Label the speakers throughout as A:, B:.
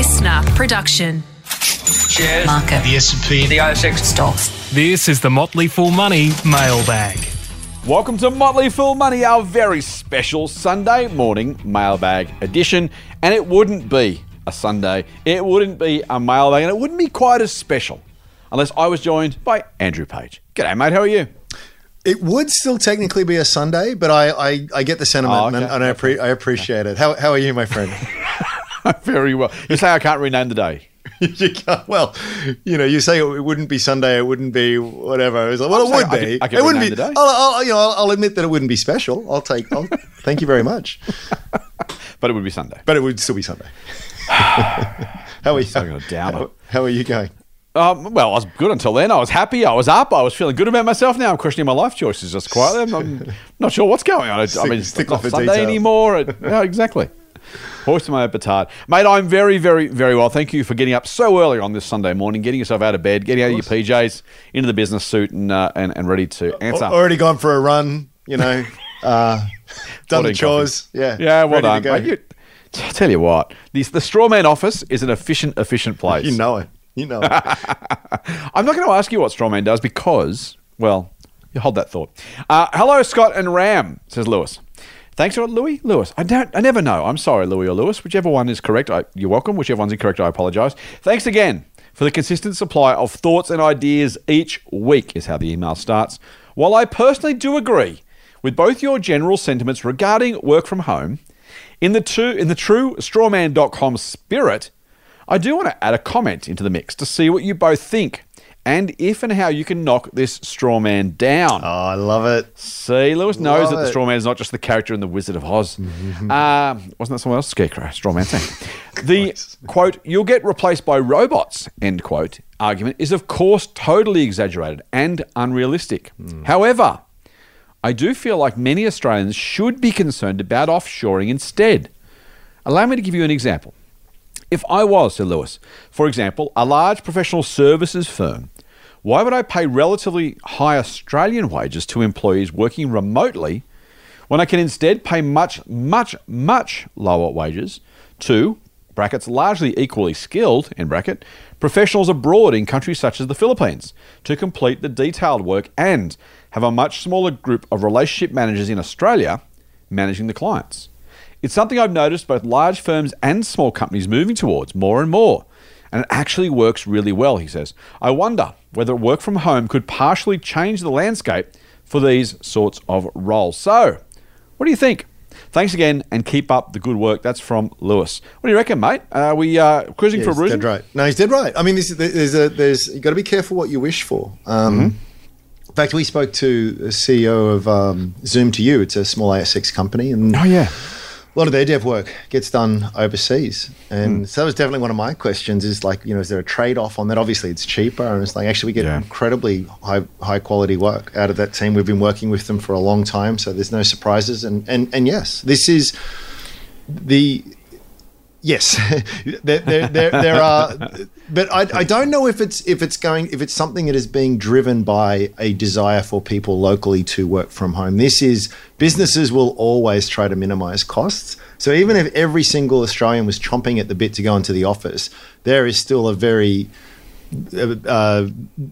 A: listener production.
B: Shares.
C: Market.
B: The S&P. The ASX.
C: Stocks.
D: This is the Motley Fool Money mailbag.
E: Welcome to Motley Fool Money, our very special Sunday morning mailbag edition. And it wouldn't be a Sunday, it wouldn't be a mailbag, and it wouldn't be quite as special unless I was joined by Andrew Page. G'day, mate. How are you?
F: It would still technically be a Sunday, but I, I, I get the sentiment
E: Oh, okay.
F: and, and I, appre- I appreciate it. How, how are you, my friend?
E: very well. You say I can't rename the day.
F: you can't, well, you know, you say it wouldn't be Sunday, it wouldn't be whatever. It's like, well,
E: I'm
F: it would
E: I
F: be.
E: could- I could
F: it wouldn't be.
E: The day.
F: I'll, I'll, you know, I'll, I'll admit that it wouldn't be special. I'll take. I'll, thank you very much.
E: But it would be Sunday.
F: But it would still be Sunday. how are you?
E: So got a downer.
F: How, how are you going?
E: Um, well, I was good until then. I was happy. I was up. I was feeling good about myself. Now I'm questioning my life choices just quietly. I'm, I'm not sure what's going on. I, I mean, it's not Sunday
F: detail.
E: anymore. It, yeah, exactly. Hoisting my own petard. Mate, I'm very, very, very well. Thank you for getting up so early on this Sunday morning, getting yourself out of bed, getting out of your PJs, into the business suit, and uh, and, and ready to answer.
F: Already gone for a run. You know, uh, done the chores. Yeah.
E: Yeah, well
F: to
E: done. Mate, you, I tell you what, the, the straw man office is an efficient, efficient place.
F: You know it. You know it.
E: I'm not going to ask you what straw man does because, well, you hold that thought. Uh, hello, Scott and Ram, says Lewis. Thanks for Louis. Lewis. I don't. I never know. I'm sorry, Louis or Lewis. Whichever one is correct, I, you're welcome. Whichever one's incorrect, I apologise. Thanks again for the consistent supply of thoughts and ideas each week. Is how the email starts. While I personally do agree with both your general sentiments regarding work from home, in the two in the true strawman.com spirit, I do want to add a comment into the mix to see what you both think and if and how you can knock this straw man down.
F: oh, I love it.
E: See, Lewis knows
F: Love
E: that the straw man is not just the character in The Wizard of Oz. Um, wasn't that someone else? Scarecrow, straw man thing. The quote, you'll get replaced by robots, end quote, argument is of course totally exaggerated and unrealistic. However, I do feel like many Australians should be concerned about offshoring instead. Allow me to give you an example. If I was, said Lewis, for example, a large professional services firm, why would I pay relatively high Australian wages to employees working remotely when I can instead pay much, much, much lower wages to brackets largely equally skilled in bracket professionals abroad in countries such as the Philippines to complete the detailed work and have a much smaller group of relationship managers in Australia managing the clients. It's something I've noticed both large firms and small companies moving towards more and more. And it actually works really well, he says. I wonder whether work from home could partially change the landscape for these sorts of roles. So, what do you think? Thanks again and keep up the good work. That's from Lewis. What do you reckon, mate? Are we uh, cruising
F: Yeah,
E: for a
F: he's
E: bruising?
F: dead right. No, he's dead right. I mean, this, there's a there's you got to be careful what you wish for. Um,
E: Mm-hmm.
F: In fact, we spoke to the CEO of um, Zoom2u. It's a small ASX company, and
E: Oh, yeah.
F: A lot of their dev work gets done overseas. And hmm. so that was definitely one of my questions: is like, you know, is there a trade off on that? Obviously, it's cheaper, and it's like actually we get
E: Yeah.
F: incredibly high high quality work out of that team. We've been working with them for a long time, so there's no surprises. And and and yes, this is the Yes, there, there, there, there are, but I, I don't know if it's if it's going if it's something that is being driven by a desire for people locally to work from home. This is businesses will always try to minimise costs. So even if every single Australian was chomping at the bit to go into the office, there is still a very uh, uh,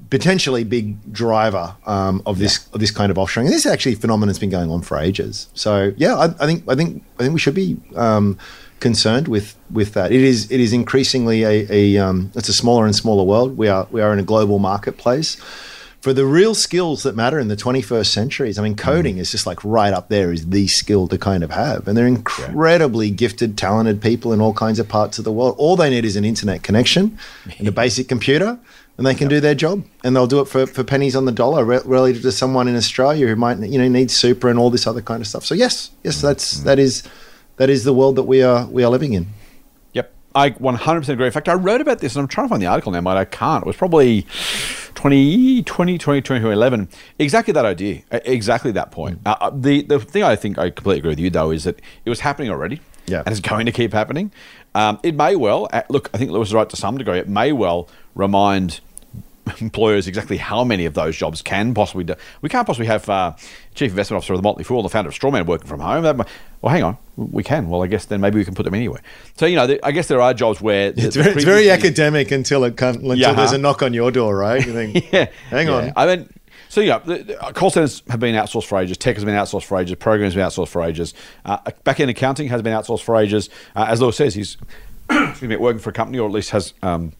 F: potentially big driver um, of this of this kind of offshoring. And this actually phenomenon has been going on for ages. So yeah, I, I think I think I think we should be um, concerned with with that. It is it is increasingly a, a um, it's a smaller and smaller world. We are we are in a global marketplace. For the real skills that matter in the 21st centuries, I mean, mm. coding is just like right up there is the skill to kind of have. And they're incredibly gifted, talented people in all kinds of parts of the world. All they need is an internet connection and a basic computer, and they can do their job. And they'll do it for, for pennies on the dollar re- relative to someone in Australia who might, you know, need super and all this other kind of stuff. So yes, yes, mm. that's mm. that is that is the world that we are we are living in.
E: Yep. I 100% agree. In fact, I wrote about this and I'm trying to find the article now, but I can't. It was probably 20, 20, 20, 2011. Exactly that idea. Exactly that point. Uh, Uh, the, the thing I think I completely agree with you, though, is that it was happening already.
F: Yeah.
E: And it's going to keep happening. Um, it may well, uh, look, I think Lewis is right to some degree. It may well remind employers exactly how many of those jobs can possibly do. We can't possibly have uh, chief investment officer of the Motley Fool, the founder of Strawman, working from home. That, might- well, hang on, we can. Well, I guess then maybe we can put them anywhere. So you know, there- I guess there are jobs where
F: It's very, it's very academic until it can, until
E: Yeah,
F: there's a knock on your door, right? You think,
E: Yeah,
F: hang
E: Yeah.
F: on.
E: I mean, so yeah, the, the call centers have been outsourced for ages. Tech has been outsourced for ages. Programs have been outsourced for ages. Uh, back end accounting has been outsourced for ages. Uh, as Lewis says, he's excuse me, working for a company, or at least has um,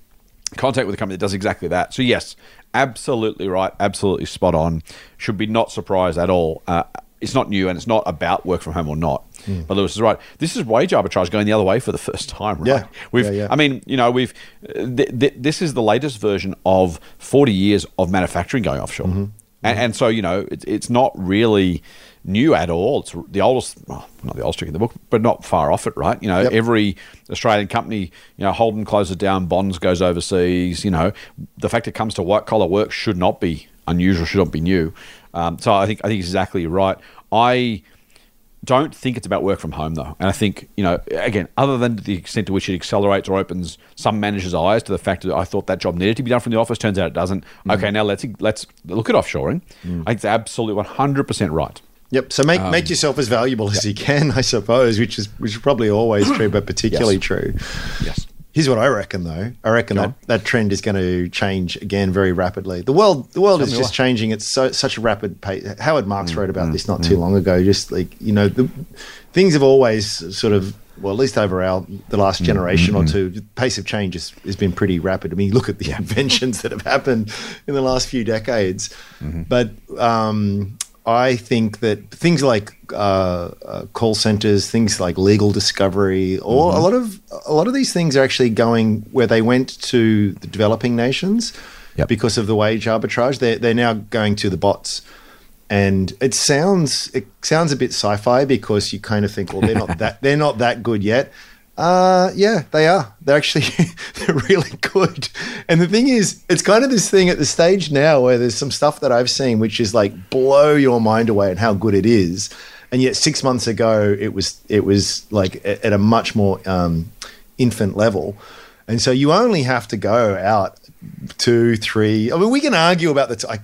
E: contact with a company that does exactly that. So yes, absolutely right, absolutely spot on. Should be not surprised at all. Uh, it's not new, and it's not about work from home or not.
F: Hmm.
E: But Lewis is right. This is wage arbitrage going the other way for the first time, right?
F: Yeah.
E: We've,
F: Yeah, yeah.
E: I mean, you know, we've th- th- this is the latest version of 40 years of manufacturing going offshore,
F: Mm-hmm.
E: and, and so you know, it's it's not really new at all. It's the oldest, well, not the oldest trick in the book, but not far off it, right? You know,
F: Yep.
E: every Australian company, you know, Holden closes down, Bonds goes overseas. You know, the fact it comes to white collar work should not be unusual, should not be new. Um, so I think I think exactly right. I don't think it's about work from home though, and I think you know again, other than the extent to which it accelerates or opens some managers' eyes to the fact that I thought that job needed to be done from the office, turns out it doesn't. Okay, now let's let's look at offshoring. I think it's absolutely one hundred percent right.
F: Yep. So make
E: Um,
F: make yourself as valuable as you can, I suppose, which is which is probably always true, but particularly
E: Yes.
F: true.
E: Yes.
F: Here's what I reckon, though. I reckon
E: Go
F: that,
E: on.
F: that trend is going to change again very rapidly. The world, the world is just changing at so such a rapid pace. Howard Marks
E: Mm,
F: wrote about this not too long ago. Just like you know, the, things have always sort of, well, at least over our the
E: Mm,
F: last generation or two, the pace of change has, has been pretty rapid. I mean, look at the inventions that have happened in the last few decades.
E: Mm-hmm.
F: But um, I think that things like uh, uh, call centers, things like legal discovery, or
E: Mm-hmm.
F: a lot of a lot of these things are actually going where they went to the developing nations
E: Yep.
F: because of the wage arbitrage. They're they're now going to the bots, and it sounds it sounds a bit sci-fi because you kind of think, well, they're not that they're not that good yet. Uh, yeah, they are. They're actually they're really good. And the thing is, it's kind of this thing at the stage now where there's some stuff that I've seen which is like blow your mind away and how good it is. And yet six months ago, it was it was like at, a much more um, infant level. And so you only have to go out two, three. I mean, we can argue about the. T- I,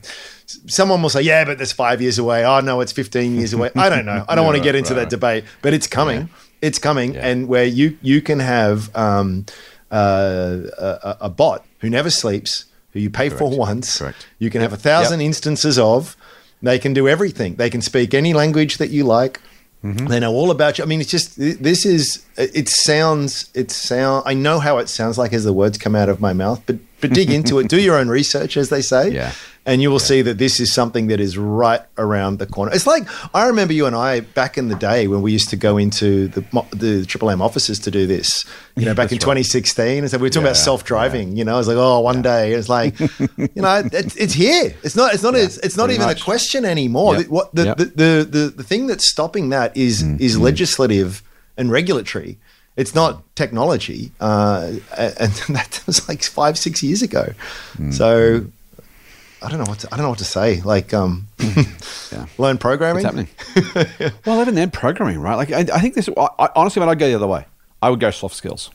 F: someone will say, "Yeah, but that's five years away." Oh no, it's fifteen years away. I don't know. I don't want to get into that debate, but it's coming. It's coming, and where you you can have um, uh, a, a bot who never sleeps, who you pay for once.
E: Correct.
F: You can have a thousand instances of. They can do everything. They can speak any language that you like. They know all about you. I mean, it's just this is. It sounds. It sound. I know how it sounds like as the words come out of my mouth, but but dig into it. Do your own research, as they say.
E: Yeah.
F: And you will see that this is something that is right around the corner. It's like I remember you and I back in the day when we used to go into the the Triple M offices to do this. You know, back in 2016, and so we were talking about self driving. You know, I was like, oh, one day. It's like, you know, it's, it's here. It's not. It's not. It's, it's not even
E: much.
F: a question anymore.
E: Yep,
F: The- What the,
E: yep.
F: the, the the the thing that's stopping that is mm, is mm. legislative and regulatory. It's not technology, uh, and that was like five, six years ago. Mm, so I don't know what to, I don't know what to say. Like, um,
E: Yeah.
F: learn programming.
E: What's happening? well, even then, programming, right? Like, I, I think this. I, I, honestly, man, I'd go the other way. I would go soft skills,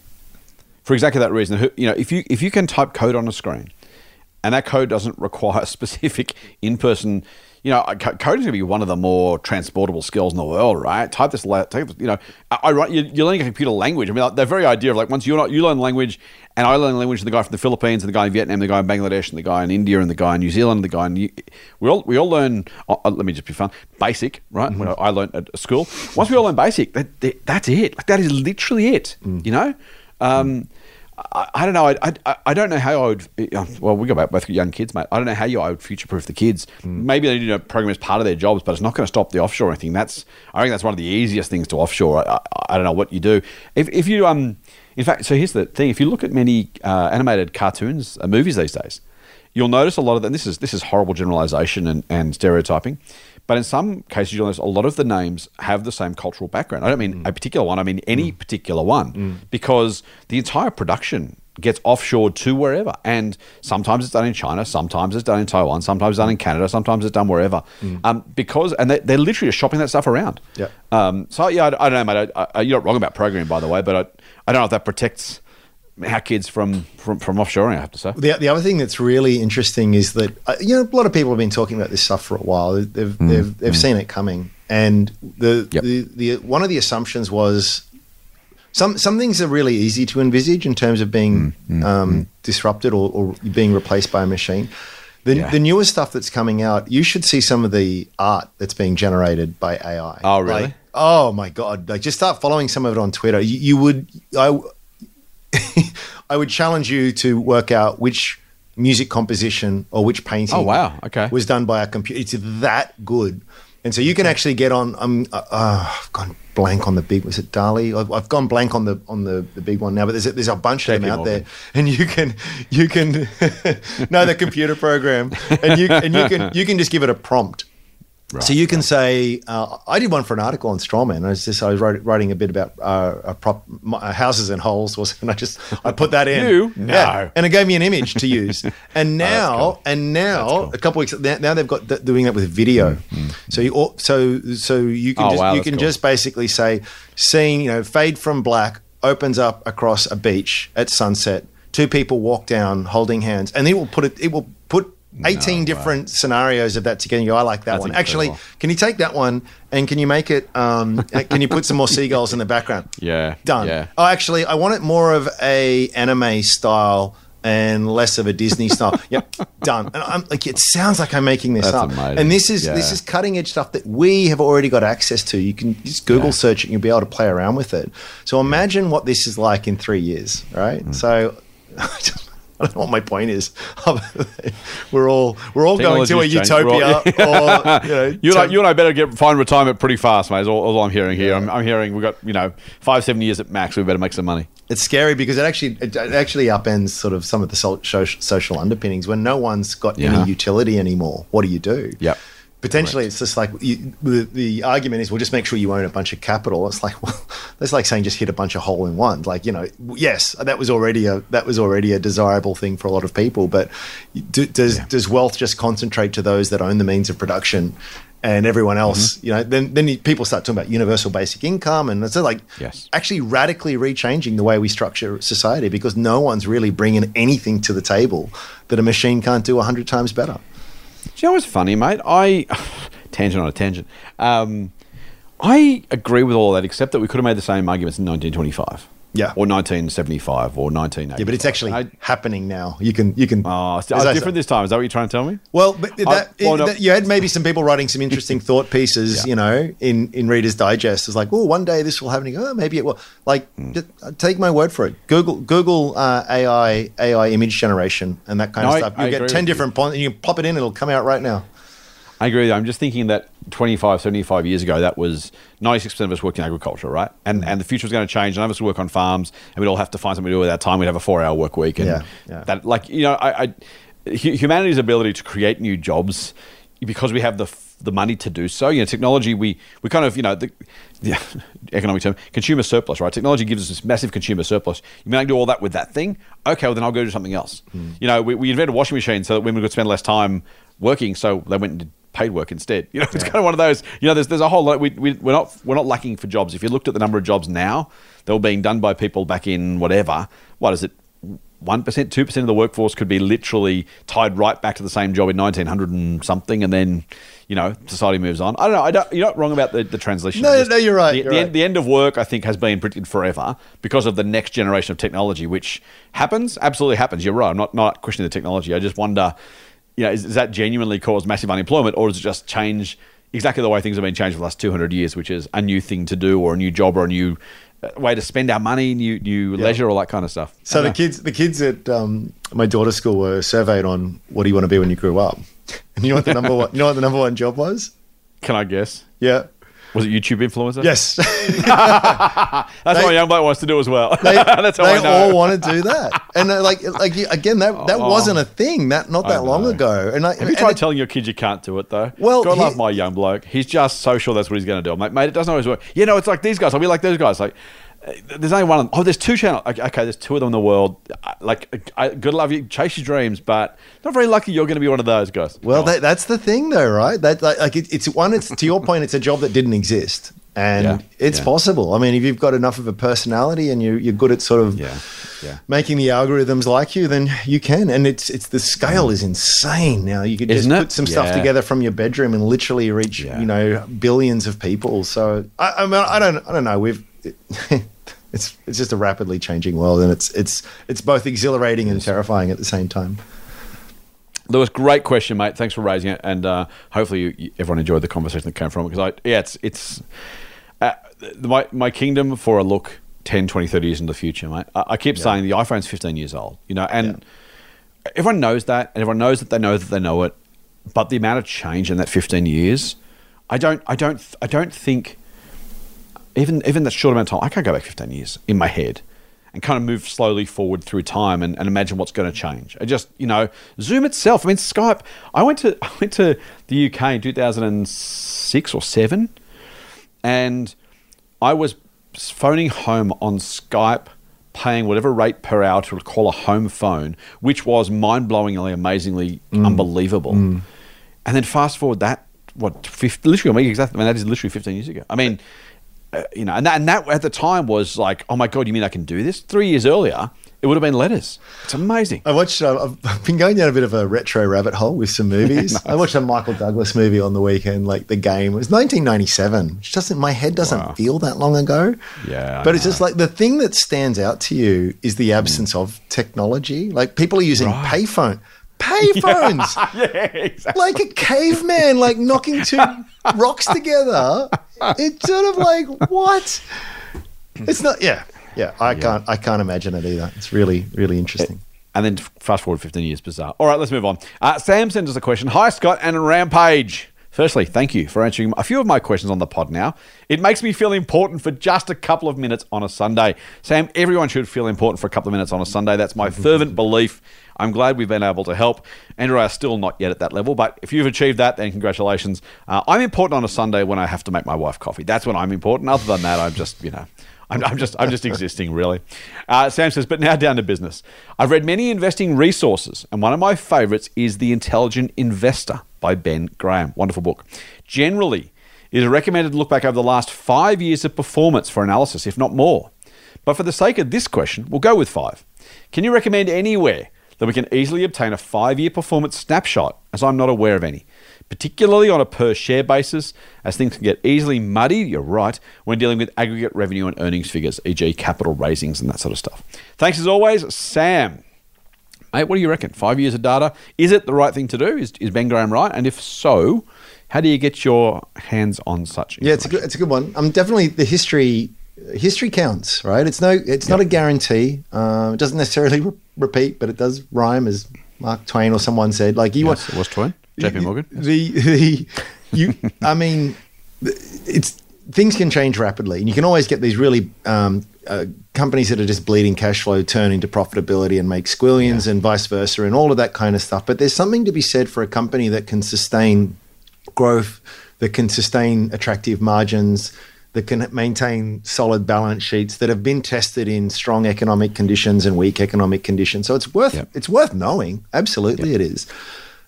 E: for exactly that reason. You know, if you if you can type code on a screen, and that code doesn't require specific in person. You know, co- coding is going to be one of the more transportable skills in the world, right? Type this, type, you know, I, I you're, you're learning a computer language. I mean, like, the very idea of like once you're not you learn language, and I learn language, the guy from the Philippines, and the guy in Vietnam, the guy in Bangladesh, and the guy in India, and the guy in New Zealand, and the guy in we all we all learn. Uh, uh, let me just be fun. Basic, right? When I learned at school. Once we all learn basic, that, that that's it. Like that is literally it. You know. Um, I, I don't know. I, I, I don't know how I would. uh, Well, we got both- both young kids, mate. I don't know how you I would future proof the kids. Maybe they need a program as part of their jobs, but it's not going to stop the offshore thing. That's I think that's one of the easiest things to offshore. I, I, I don't know what you do if if you um. In fact, so here's the thing: if you look at many uh, animated cartoons, uh, movies these days, you'll notice a lot of them. This is this is horrible generalization and, and stereotyping. But in some cases, you'll notice a lot of the names have the same cultural background. I don't mean mm. a particular one, I mean any mm. particular one, mm. because the entire production gets offshored to wherever. And sometimes it's done in China, sometimes it's done in Taiwan, sometimes it's done in Canada, sometimes it's done wherever. Um, because, and they, they're literally just shopping that stuff around.
F: Yep.
E: Um, so, yeah, I, I don't know, mate. I, I, you're not wrong about programming, by the way, but I, I don't know if that protects our kids from from, from offshoring. I have to say.
F: The, the other thing that's really interesting is that uh, you know a lot of people have been talking about this stuff for a while. They've they've, mm. they've mm. seen it coming, and the,
E: Yep.
F: the the one of the assumptions was some some things are really easy to envisage in terms of being mm. um, disrupted or, or being replaced by a machine. The,
E: Yeah.
F: the newest stuff that's coming out, you should see some of the art that's being generated by AI.
E: Oh, really?
F: Like, oh my god! Like just start following some of it on Twitter. You, you would I I would challenge you to work out which music composition or which painting.
E: Oh, wow. Okay.
F: was done by a computer. It's that good, and so you can actually get on. Um, uh, uh, I've gone blank on the big. Was it DALL-E? I've, I've gone blank on the on the, the big one now. But there's a, there's a bunch of
E: JP
F: them out
E: Morgan.
F: there, and you can you can no the computer program, and you and you can you can just give it a prompt. So you can say, uh, I did one for an article on Strawman. I was just I was wrote, writing a bit about uh, a prop, m- uh, houses and holes, was, and I just I put that in.
E: You? No.
F: and it gave me an image to use. And now,
E: cool.
F: and now,
E: cool.
F: a couple weeks now, now they've got th- doing that with video. So you so so you can
E: Oh,
F: just
E: wow,
F: you can
E: cool.
F: just basically say, scene you know fade from black opens up across a beach at sunset. Two people walk down holding hands, and it will put it. It will put. 18
E: way.
F: different scenarios of that together. I like that
E: That's
F: one.
E: incredible.
F: Actually, can you take that one and can you make it? Um, can you put some more seagulls in the background?
E: Yeah,
F: done.
E: yeah.
F: Oh, actually, I want it more of a anime style and less of a Disney style. yep, done. And I'm like, it sounds like I'm making this
E: That's
F: up.
E: amazing.
F: And this is
E: Yeah.
F: this is cutting edge stuff that we have already got access to. You can just Google
E: Yeah.
F: search it and you'll be able to play around with it. So imagine what this is like in three years, right?
E: Mm.
F: So. I don't know what my point is. we're all we're all going to a
E: Technology's changed. We're all-
F: utopia, or you know,
E: You and, I, you and I better get find retirement pretty fast, mate. Is all, all I'm hearing here. I'm, I'm hearing we've got you know five seven years at max. We better make some money.
F: It's scary because it actually it actually upends sort of some of the so- so- social underpinnings when no one's got
E: Yeah.
F: any utility anymore. What do you do?
E: Yep.
F: Potentially, it's just like you, the, the argument is, well, just make sure you own a bunch of capital. It's like, well, that's like saying just hit a bunch of hole in ones. Like, you know, yes, that was already a that was already a desirable thing for a lot of people. But do, does does wealth just concentrate to those that own the means of production? And everyone else,
E: Mm-hmm.
F: you know, then then people start talking about universal basic income, and it's like
E: Yes.
F: actually radically rechanging the way we structure society because no one's really bringing anything to the table that a machine can't do a hundred times better.
E: Do you know what's funny, mate? I tangent on a tangent. Um, I agree with all that, except that we could have made the same arguments in 1925.
F: Yeah.
E: Or 1975 or 1980.
F: Yeah, but it's actually
E: I,
F: happening now. You can you can.
E: oh, it's different
F: said-
E: this time. Is that what you're trying to tell me?
F: Well, but that,
E: I- well,
F: it-
E: no.
F: that- you had maybe some people writing some interesting thought pieces,
E: Yeah.
F: you know, in, in Reader's Digest. It's like, oh, one day this will happen. You go, oh, maybe it will. Like,
E: Hmm.
F: just uh, take my word for it. Google Google uh, AI AI image generation and that kind
E: No,
F: of stuff. You get ten
E: with you.
F: different points, and you can pop it in. It'll come out right now.
E: I agree with you. I'm just thinking that 25, 75 years ago, that was 96% of us worked in agriculture, right? And mm. and the future was going to change. None of us would work on farms, and we'd all have to find something to do with our time. We'd have a four hour work week. And
F: Yeah, yeah.
E: that, like, you know, I, I, humanity's ability to create new jobs because we have the the money to do so. You know, technology, we, we kind of, you know, the, the economic term, consumer surplus, right? Technology gives us this massive consumer surplus. You may not do all that with that thing. Okay, well, then I'll go do something else. Mm. You know, we, we invented washing machine so that women could spend less time working, so they went and did paid work instead. You know, it's kind of one of those. You know, there's there's a whole lot. We, we we're not we're not lacking for jobs. If you looked at the number of jobs now that were being done by people back in whatever, what is it? One percent, two percent of the workforce could be literally tied right back to the same job in 1900 and something, and then you know society moves on. I don't know. I don't, you're not wrong about the, the translation.
F: No,
E: just-
F: no, you're right,
E: The,
F: you're
E: the
F: right.
E: End, the end of work, I think, has been predicted forever because of the next generation of technology, which happens. Absolutely happens. You're right. I'm not not questioning the technology. I just wonder, you know, is, does that genuinely cause massive unemployment, or does it just change exactly the way things have been changed for the last 200 years, which is a new thing to do, or a new job, or a new uh, way to spend our money, new new leisure, all that kind of stuff.
F: So the
E: know.
F: kids, the kids at um, my daughter's school were surveyed on what do you want to be when you grew up, and you know what the number one, you know what the number one job was?
E: Can I guess?
F: Yeah.
E: Was it YouTube influencer?
F: Yes.
E: That's
F: They-
E: what young bloke wants to do as well.
F: they, they
E: I
F: all want to do that, and uh, like, like again, that that
E: Oh.
F: wasn't a thing that not that long ago. And I,
E: Have you tried
F: it-
E: telling your kids you can't do it though?
F: Well,
E: God
F: he-
E: love my young bloke. He's just so sure that's what he's going to do. I'm like, mate, it doesn't always work. You know, it's like these guys. I'll be like those guys. Like, there's only one. Oh, there's two channels. Okay, okay, there's two of them in the world. Like, I, good love you, chase your dreams, but not very lucky. You're going to be one of those guys.
F: Well,
E: oh.
F: that, that's the thing, though, right? That like, like it, it's one. It's to your point. It's a job that didn't exist, And
E: Yeah,
F: it's
E: yeah.
F: possible. I mean, if you've got enough of a personality and you, you're good at sort of
E: Yeah, yeah.
F: making the algorithms like you, then you can. And it's it's the scale is insane now. You could just
E: Isn't it?
F: put some stuff together from your bedroom and literally reach you know billions of people. So I, I mean, I don't I don't know. We've it's it's just a rapidly changing world, and it's it's it's both exhilarating and terrifying at the same time.
E: Lewis, great question, mate. Thanks for raising it, and uh, hopefully you, you, everyone enjoyed the conversation that came from it. Because I, yeah, it's it's uh, my my kingdom for a look 10, 20, 30 years into the future, mate. I, I keep saying the iPhone's fifteen years old, you know, and everyone knows that, and everyone knows that they know that they know it. But the amount of change in that fifteen years, I don't, I don't, I don't think even even that short amount of time, I can't go back 15 years in my head and kind of move slowly forward through time and, and imagine what's going to change. I just, you know, Zoom itself. I mean, Skype. I went to I went to the UK in 2006 or seven, and I was phoning home on Skype, paying whatever rate per hour to call a home phone, which was mind-blowingly, amazingly mm. unbelievable. Mm. And then fast forward that what 50, literally I mean, exactly. I mean, that is literally 15 years ago. I mean, uh, you know, and that, and that at the time was like, oh my god, you mean I can do this? Three years earlier, it would have been letters. It's amazing.
F: I watched. Uh, I've- been going down a bit of a retro rabbit hole with some movies. I watched a Michael Douglas movie on the weekend, like The Game. It was 1997, which doesn't. My head doesn't
E: Wow.
F: feel that long ago.
E: Yeah,
F: but it's just like the thing that stands out to you is the absence of technology. Like people are using
E: Right.
F: payphone, payphones.
E: yeah, exactly.
F: like a caveman, like knocking two rocks together. It's sort of like what? It's not. Yeah, yeah. I can't. I can't imagine it either. It's really, really interesting.
E: And then fast forward 15 years, bizarre. All right, let's move on. Uh, Sam sends us a question. Hi, Scott and Rampage. Firstly, thank you for answering a few of my questions on the pod now. It makes me feel important for just a couple of minutes on a Sunday. Sam, everyone should feel important for a couple of minutes on a Sunday. That's my fervent belief. I'm glad we've been able to help. Andrew and I are still not yet at that level, but if you've achieved that, then congratulations. Uh, I'm important on a Sunday when I have to make my wife coffee. That's when I'm important. Other than that, I'm just, you know, I'm, I'm just I'm just existing, really. Uh, Sam says, but now down to business. I've read many investing resources, and one of my favourites is The Intelligent Investor by Ben Graham. Wonderful book. Generally, it is recommended to look back over the last five years of performance for analysis, if not more. But for the sake of this question, we'll go with five. Can you recommend anywhere that we can easily obtain a five year performance snapshot, as I'm not aware of any? Particularly on a per share basis, as things can get easily muddy, you're right, when dealing with aggregate revenue and earnings figures, e.g., capital raisings and that sort of stuff. Thanks as always, Sam. Mate, what do you reckon? Five years of data. Is it the right thing to do? Is, is Ben Graham right? And if so, how do you get your hands on such?
F: Yeah, it's a good. It's a good one. I'm definitely the history. History counts, right? It's no. It's not a guarantee. Um, it doesn't necessarily re- repeat, but it does rhyme, as Mark Twain or someone said. Like you
E: Yes,
F: want
E: it was Twain. JP Morgan.
F: The the you. I mean, it's things can change rapidly, and you can always get these really um, uh, companies that are just bleeding cash flow turn into profitability and make squillions, and vice versa, and all of that kind of stuff. But there's something to be said for a company that can sustain growth, that can sustain attractive margins. That can maintain solid balance sheets that have been tested in strong economic conditions and weak economic conditions. So it's worth
E: Yep.
F: it's worth knowing. Absolutely, it is.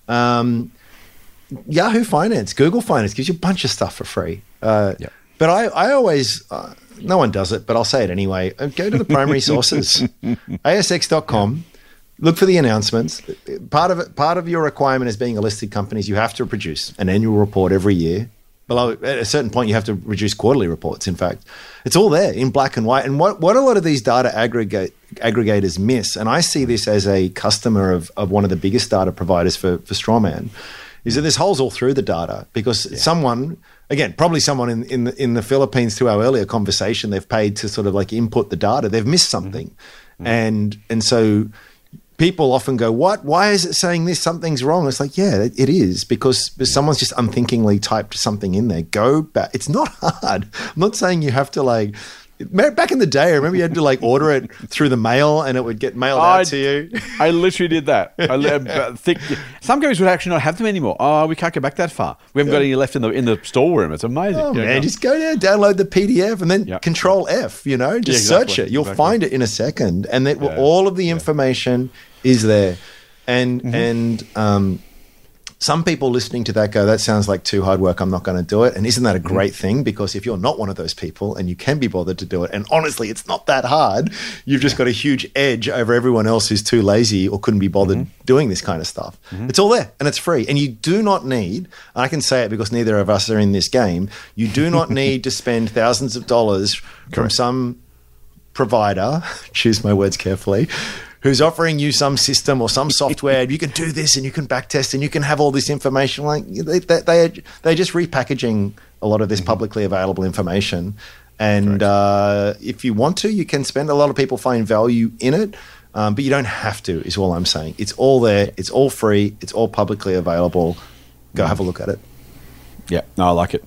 F: Um, Yahoo Finance, Google Finance gives you a bunch of stuff for free. Uh,
E: Yep.
F: But I, I always, uh, no one does it, but I'll say it anyway. Uh, Go to the primary sources, asx.com. Look for the announcements. Part of it, part of your requirement as being a listed company is you have to produce an annual report every year. Below at a certain point, you have to reduce quarterly reports. In fact, it's all there in black and white. And what, what a lot of these data aggregate aggregators miss, and I see this as a customer of, of one of the biggest data providers for for Strawman, is that there's holes all through the data because someone again probably someone in in the, in the Philippines to our earlier conversation they've paid to sort of like input the data. They've missed something. Mm-hmm. Mm-hmm. And and so people often go what why is it saying this something's wrong it's like yeah it, it is because someone's just unthinkingly typed something in there go back it's not hard i'm not saying you have to like back in the day i remember you had to like order it through the mail and it would get mailed
E: I-
F: out to you
E: I literally did that. I uh, think some companies would actually not have them anymore. Oh, we can't go back that far. We haven't got any left in the in the storeroom. It's amazing.
F: Oh
E: Yeah,
F: man,
E: go.
F: just go down, download the PDF, and then
E: Yeah.
F: Control F. You know, just
E: Yeah,
F: search it. You'll
E: exactly.
F: find it in a second, and then
E: Yeah.
F: all of the information is there. And
E: Mm-hmm.
F: and um, Some people listening to that go, that sounds like too hard work. I'm not going to do it. And isn't that a great thing? Because if you're not one of those people and you can be bothered to do it, and honestly, it's not that hard, you've just got a huge edge over everyone else who's too lazy or couldn't be bothered doing this kind of stuff. It's all there and it's free. And you do not need, and I can say it because neither of us are in this game, you do not need to spend thousands of dollars from some provider, choose my words carefully, who's offering you some system or some software. you can do this and you can backtest and you can have all this information. Like they, they, they are, they're just repackaging a lot of this publicly available information. And uh, if you want to, you can spend. A lot of people find value in it, um, but you don't have to. Is all I'm saying. It's all there. It's all free. It's all publicly available. Go have a look at it.
E: Yeah, no, I like it.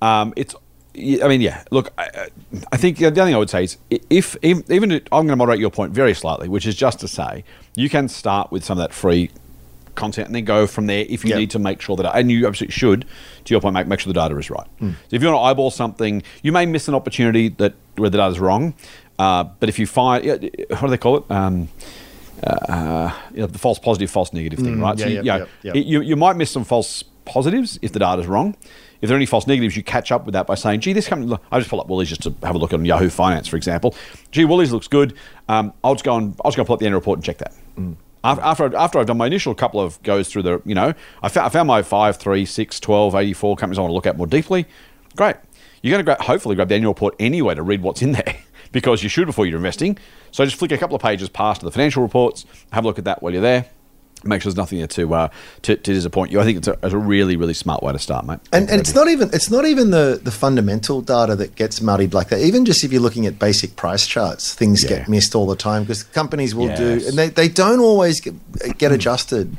E: Um, it's, I mean, yeah. Look, I, I think the other thing I would say is if even, I'm going to moderate your point very slightly, which is just to say you can start with some of that free content and then go from there if you
F: Yep.
E: need to make sure that, and you absolutely should, to your point, make, make sure the data is right. So if you want to eyeball something, you may miss an opportunity that where the data is wrong. Uh, but if you find, what do they call it? Um, uh, you know, the false positive, false negative thing, right?
F: yeah,
E: you,
F: yeah,
E: you, know,
F: yeah, yeah.
E: it- you, you might miss some false positives if the data is wrong. If there are any false negatives, you catch up with that by saying, gee, this company, I just pull up Woolies just to have a look at Yahoo Finance, for example. Gee, Woolies looks good. Um, I'll just go and I'll just go and pull up the annual report and check that.
F: Mm.
E: Af- After, I've- after I've done my initial couple of goes through the, you know, I found, I found my 5, 3, 6, 12, 84 companies I want to look at more deeply. Great. You're going to grab, hopefully grab the annual report anyway to read what's in there because you should before you're investing. So just flick a couple of pages past to the financial reports, have a look at that while you're there. Make sure there's nothing there to, uh, to, to disappoint you. I think it's a, it's a really, really smart way to start, mate.
F: And, and it's not even it's not even the, the fundamental data that gets muddied like that. Even just if you're looking at basic price charts, things
E: Yeah.
F: get missed all the time because companies will do and they, they don't always get, get adjusted.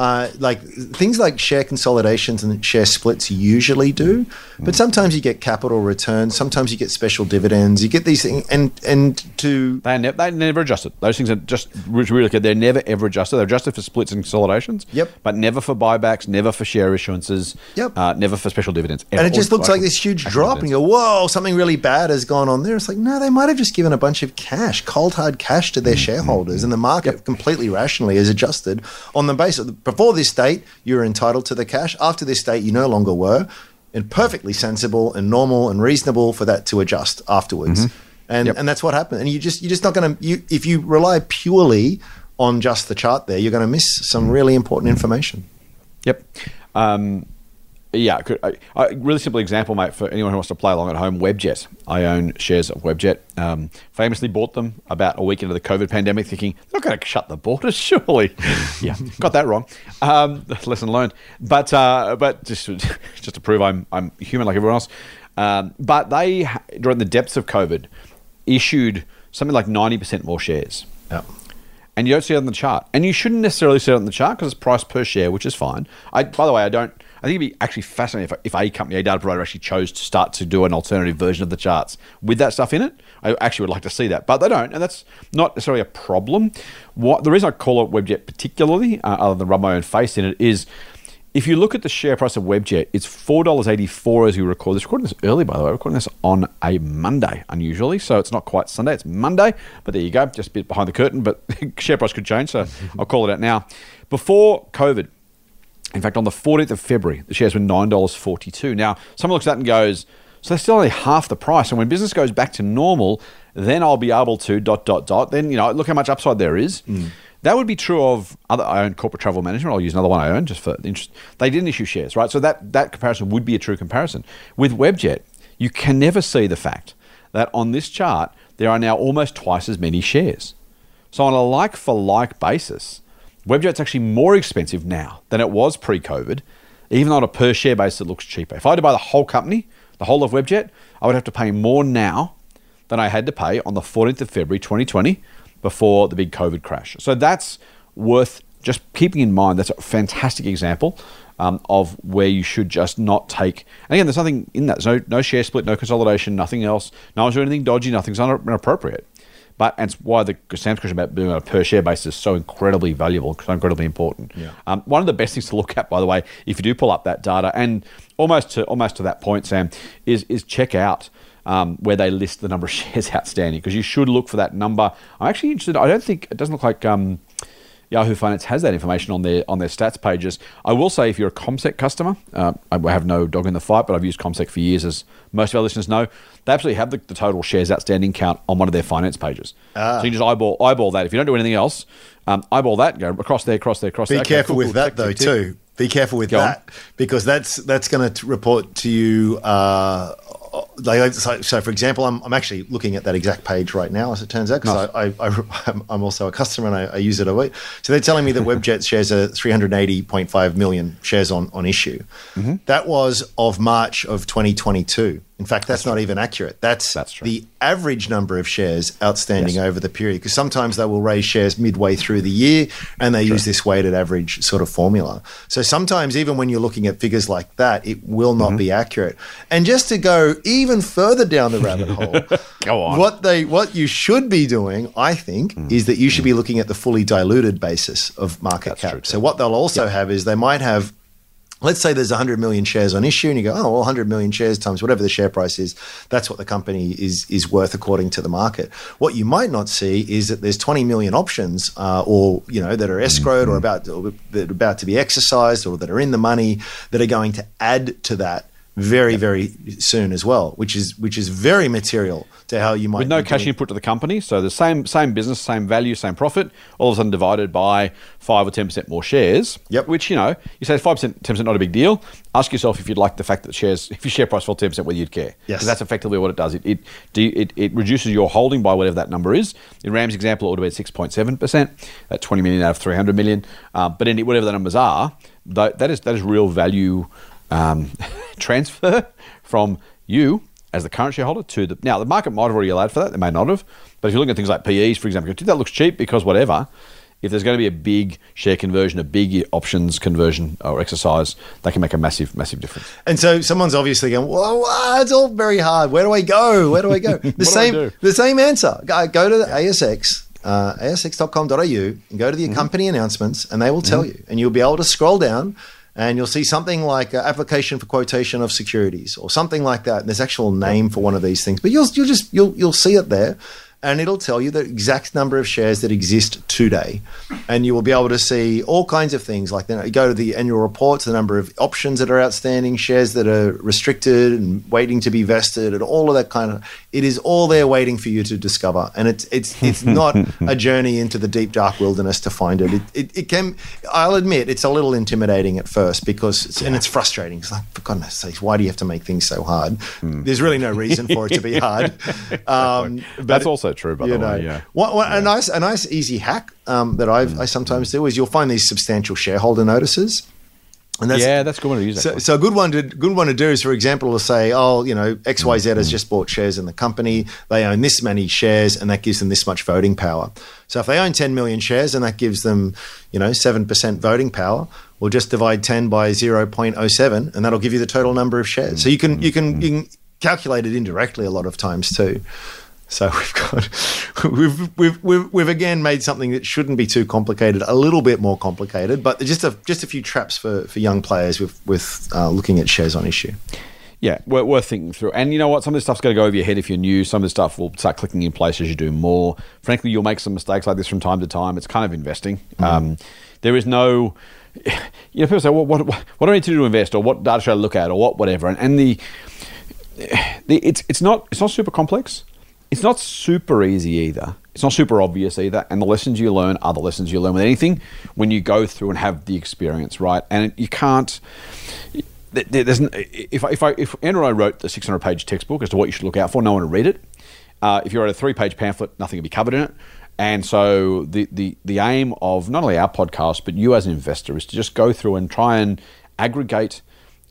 F: Uh, like things like share consolidations and share splits usually do, but sometimes you get capital returns, sometimes you get special dividends, you get these things, and and to
E: They, ne- they never adjusted. Those things are just re- really good. They're never ever adjusted. They're adjusted for splits and consolidations.
F: Yep.
E: But never for buybacks, never for share issuances.
F: Yep.
E: Uh, never for special dividends.
F: and it just looks like this huge drop, and you go, "Whoa, something really bad has gone on there." It's like, no, they might have just given a bunch of cash, cold hard cash, to their shareholders, and the market completely rationally is adjusted on the basis. Before this date, you were entitled to the cash. After this date, you no longer were, and perfectly sensible and normal and reasonable for that to adjust afterwards. And
E: Yep.
F: and that's what happened. And you just you're just not going to you if you rely purely on just the chart there, you're going to miss some really important information.
E: Yep. Um, yeah, could, I, I, really simple example, mate, for anyone who wants to play along at home. Webjet. I own shares of Webjet. Um, famously bought them about a week into the COVID pandemic, thinking they're not going to shut the borders, surely. yeah, got that wrong. Um, lesson learned. But uh, but just to- just to prove I'm I'm human like everyone else. Um, but they during the depths of COVID issued something like ninety percent more shares
F: Yeah.
E: and you don't see it on the chart. And you shouldn't necessarily see it on the chart because it's price per share, which is fine. I, by the way, I don't. I think it'd be actually fascinating if, if a company, a data provider, actually chose to start to do an alternative version of the charts with that stuff in it. I actually would like to see that, but they don't, and that's not necessarily a problem. What the reason I call it Webjet particularly, uh, other than rub my own face in it, is if you look at the share price of Webjet, it's four dollars eighty four as we record this. Recording this early, by the way. Recording this on a Monday, unusually, so it's not quite Sunday. It's Monday, but there you go, just a bit behind the curtain. But share price could change, so I'll call it out now. Before COVID, in fact, on the 14th of February, the shares were $9.42. Now, someone looks at that and goes, so they're still only half the price. And when business goes back to normal, then I'll be able to dot, dot, dot. Then, you know, look how much upside there is. Hmm. That would be true of other. I own corporate travel management. I'll use another one I own just for interest. They didn't issue shares, right? So that, that comparison would be a true comparison. With Webjet, you can never see the fact that on this chart, there are now almost twice as many shares. So on a like for like basis, Webjet's actually more expensive now than it was pre-COVID, even on a per share basis it looks cheaper. If I had to buy the whole company, the whole of Webjet, I would have to pay more now than I had to pay on the 14th of February 2020 before the big COVID crash. So that's worth just keeping in mind. That's a fantastic example um, of where you should just not take. And again, there's nothing in that. There's no, no share split, no consolidation, nothing else. No one's doing anything dodgy, nothing's inappropriate. But and it's why the Sam's question about it on a per share basis is so incredibly valuable, so incredibly important.
F: Yeah.
E: Um, one of the best things to look at, by the way, if you do pull up that data, and almost to almost to that point, Sam, is is check out um, where they list the number of shares outstanding because you should look for that number. I'm actually interested. I don't think it doesn't look like. Um, Yahoo Finance has that information on their on their stats pages. I will say, if you're a CommSec customer, uh, I have no dog in the fight, but I've used CommSec for years, as most of our listeners know. They absolutely have the, the total shares outstanding count on one of their finance pages. So you can just eyeball eyeball that. If you don't do anything else, um, eyeball that, go across there, across there, across
F: Be
E: there. Okay,
F: careful
E: cool,
F: with
E: cool,
F: that
E: tick,
F: though
E: tick, tick.
F: too. Be careful with
E: Go on.
F: that because that's that's going to report to you. Uh, like, so, so, for example, I'm, I'm actually looking at that exact page right now, as it turns out, because I, I, I, I'm- I'm also a customer and I, I use it a week. So they're telling me that Webjet shares are 380.5 million shares on, on issue.
E: Mm-hmm.
F: That was of March of 2022. In fact, that's, not even accurate. That's,
E: That's true.
F: the average number of shares outstanding
E: Yes.
F: over the period. Because sometimes they will raise shares midway through the year and they use this weighted average sort of formula. So sometimes, even when you're looking at figures like that, it will
E: Mm-hmm.
F: not be accurate. And just to go even further down the rabbit hole,
E: Go on.
F: What they what you should be doing, I think,
E: Mm.
F: is that you should be looking at the fully diluted basis of market
E: true,
F: cap. So what they'll also have is they might have let's say there's 100 million shares on issue and you go oh well 100 million shares times whatever the share price is that's what the company is is worth according to the market. What you might not see is that there's 20 million options uh, or you know that are escrowed or about or that are about to be exercised or that are in the money that are going to add to that very very soon as well which is which is very material to how you might
E: with no cash
F: doing-
E: input to the company. So the same same business, same value, same profit, all of a sudden divided by five or ten percent more shares.
F: Yep.
E: Which you know, you say five percent, ten percent, not a big deal. Ask yourself if you'd like the fact that shares, if your share price fell ten percent, whether you'd care.
F: Yes.
E: Because that's effectively what it does. It it, do- it it reduces your holding by whatever that number is. In Ram's example, it would have been six point seven percent. That twenty million out of three hundred million. Uh, but any whatever the numbers are, tho- that is that is real value um, transfer from you as the current shareholder to the now the market might have already allowed for that they may not have but if you're looking at things like PEs for example that looks cheap because whatever if there's going to be a big share conversion a big options conversion or exercise that can make a massive massive difference
F: And so someone's obviously going, well, it's all very hard. Where do I go? Where do I go? The same, the same answer. Go, go to the ASX, uh, asx.com.au, and go to
E: Mm-hmm.
F: the company announcements, and they will tell you. And you'll be able to scroll down, and you'll see something like application for quotation of securities, or something like that. And there's actual name for one of these things, but you'll you'll just you'll you'll see it there. And it'll tell you the exact number of shares that exist today, and you will be able to see all kinds of things. Like then you go to the annual reports, the number of options that are outstanding, shares that are restricted and waiting to be vested, and all of that kind of. It is all there waiting for you to discover, and it's it's it's not a journey into the deep dark wilderness to find it. It, it. it can. I'll admit it's a little intimidating at first because it's, and it's frustrating. It's like for goodness sakes, why do you have to make things so hard? There's really no reason for it to be hard. Um, but
E: that's also true by
F: you
E: the
F: know,
E: way yeah
F: what, what, a nice a nice easy hack um, that I've,
E: Mm.
F: I sometimes do is you'll find these substantial shareholder notices. And that's,
E: yeah that's a good one to use
F: so, so a good one to good one to do is, for example, to say, oh, you know, X Y Z has
E: Mm.
F: just bought shares in the company. They own this many shares, and that gives them this much voting power. So if they own 10 million shares, and that gives them, you know, seven percent voting power, we'll just divide 10 by 0.07, and that'll give you the total number of shares. So you can you can you can calculate it indirectly a lot of times too. So we've got we've we've we've, we've again made something that shouldn't be too complicated a little bit more complicated, but just a just a few traps for, for young players with with uh, looking at shares on issue.
E: Yeah, worth, worth thinking through. And you know what? Some of this stuff's got to go over your head if you're new. Some of this stuff will start clicking in place as you do more. Frankly, you'll make some mistakes like this from time to time. It's kind of investing. Um, there is no, you know, people say, well, what, what, what do I need to do to invest, or what data should I look at, or what, whatever. And, and the, the, it's it's not it's not super complex. It's not super easy either. It's not super obvious either. And the lessons you learn are the lessons you learn with anything when you go through and have the experience, right? And you can't. There's, if I, if I if Andrew and I wrote the 600 page textbook as to what you should look out for, no one would read it. Uh, if you wrote a three page pamphlet, nothing would be covered in it. And so the, the the aim of not only our podcast but you as an investor is to just go through and try and aggregate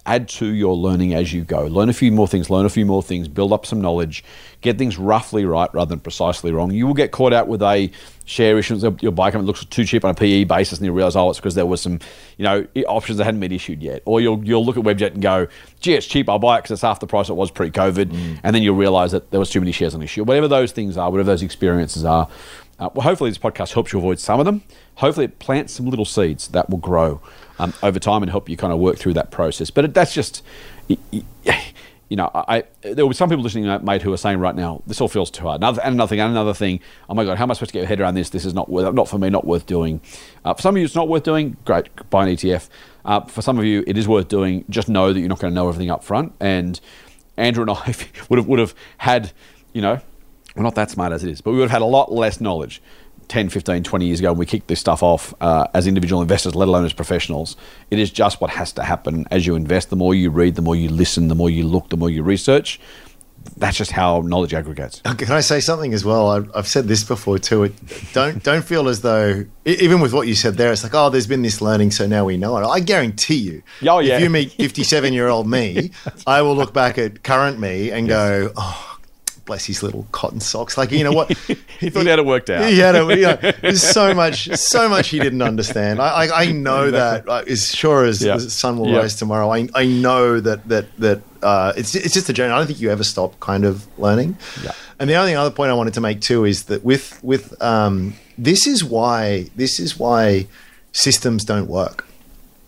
E: add to your learning as you go. Learn a few more things, learn a few more things, build up some knowledge, get things roughly right rather than precisely wrong. You will get caught out with a share issuance, your buy company looks too cheap on a PE basis and you realize, oh, it's because there was some, you know, options that hadn't been issued yet. Or you'll, you'll look at Webjet and go, gee, it's cheap, I'll buy it because it's half the price it was pre-COVID. And then you'll realize that there was too many shares on issue. Whatever those things are, whatever those experiences are, uh, well, hopefully this podcast helps you avoid some of them. Hopefully it plants some little seeds that will grow um, over time and help you kind of work through that process. But that's just, you know, I, there will be some people listening, uh, mate, who are saying right now, this all feels too hard. Another, and another thing, and another thing. Oh my god, how am I supposed to get your head around this? This is not worth, not for me, not worth doing. Uh, for some of you, it's not worth doing. Great, buy an ETF. Uh, for some of you, it is worth doing. Just know that you're not going to know everything up front. And Andrew and I would have would have had, you know, we're not that smart as it is, but we would have had a lot less knowledge 10, 15, 20 years ago when we kicked this stuff off uh, as individual investors, let alone as professionals. It is just what has to happen as you invest. The more you read, the more you listen, the more you look, the more you research. That's just how knowledge aggregates.
F: Can I say something as well? I've, I've said this before too. It, don't don't feel as though even with what you said there, it's like oh, there's been this learning, so now we know it. I guarantee you,
E: Oh, yeah.
F: if you meet 57 year old me, I will look back at current me and go, oh, bless his little cotton socks. Like you know what?
E: He thought he had it worked out.
F: He had it. You know, there's so much, so much he didn't understand. I, I, I know that uh, as sure as the sun will rise tomorrow. I, I know that that that uh, it's it's just a journey. I don't think you ever stop kind of learning.
E: Yeah.
F: And the only other point I wanted to make too is that with with um, this is why this is why systems don't work.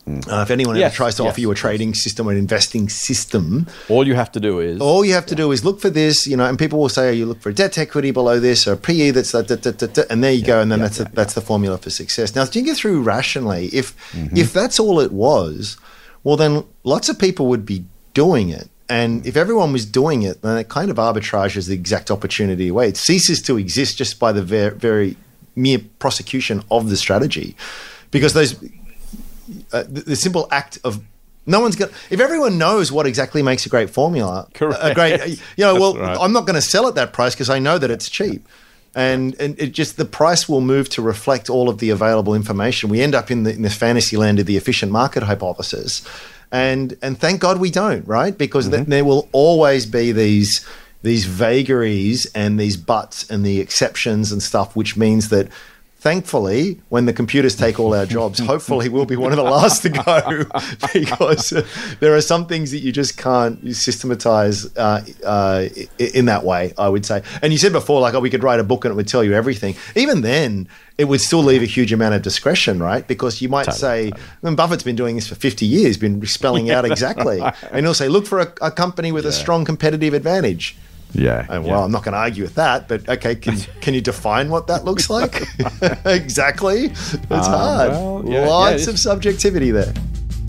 F: Uh, if anyone
E: Mm. Yes,
F: ever tries to
E: yes,
F: offer you a trading system or an investing system,
E: All you have to do is
F: all you have to do is look for this, you know, and people will say, oh, you look for debt equity below this or a PE that's that, that, that, that, that," and there you go, and then that's the that's the formula for success. Now, think it through rationally. If
E: Mm-hmm.
F: if that's all it was, well, then lots of people would be doing it. And if everyone was doing it, then it kind of arbitrages the exact opportunity away. It ceases to exist just by the very, very mere prosecution of the strategy, because those uh, the, the simple act of no one's going to if everyone knows what exactly makes a great formula Correct. a great you know well
E: right.
F: i'm not going to sell at that price because i know that it's cheap. And and it just the price will move to reflect all of the available information. We end up in the in this fantasy land of the efficient market hypothesis. And and thank god we don't right? Because th- there will always be these these vagaries and these buts and the exceptions and stuff which means that thankfully, when the computers take all our jobs, hopefully we'll be one of the last to go because uh, there are some things that you just can't systematize uh, uh, in that way, I would say. And you said before, like, oh, we could write a book and it would tell you everything. Even then, it would still leave a huge amount of discretion, right? Because you might say, and Buffett's been doing this for 50 years, been spelling out exactly. and he'll say, look for a, a company with a strong competitive advantage.
E: Yeah.
F: And
E: yeah.
F: well, I'm not going to argue with that, but okay, can, can you define what that looks like? exactly. It's hard.
E: well, yeah, yeah,
F: Lots
E: it is.
F: of subjectivity there.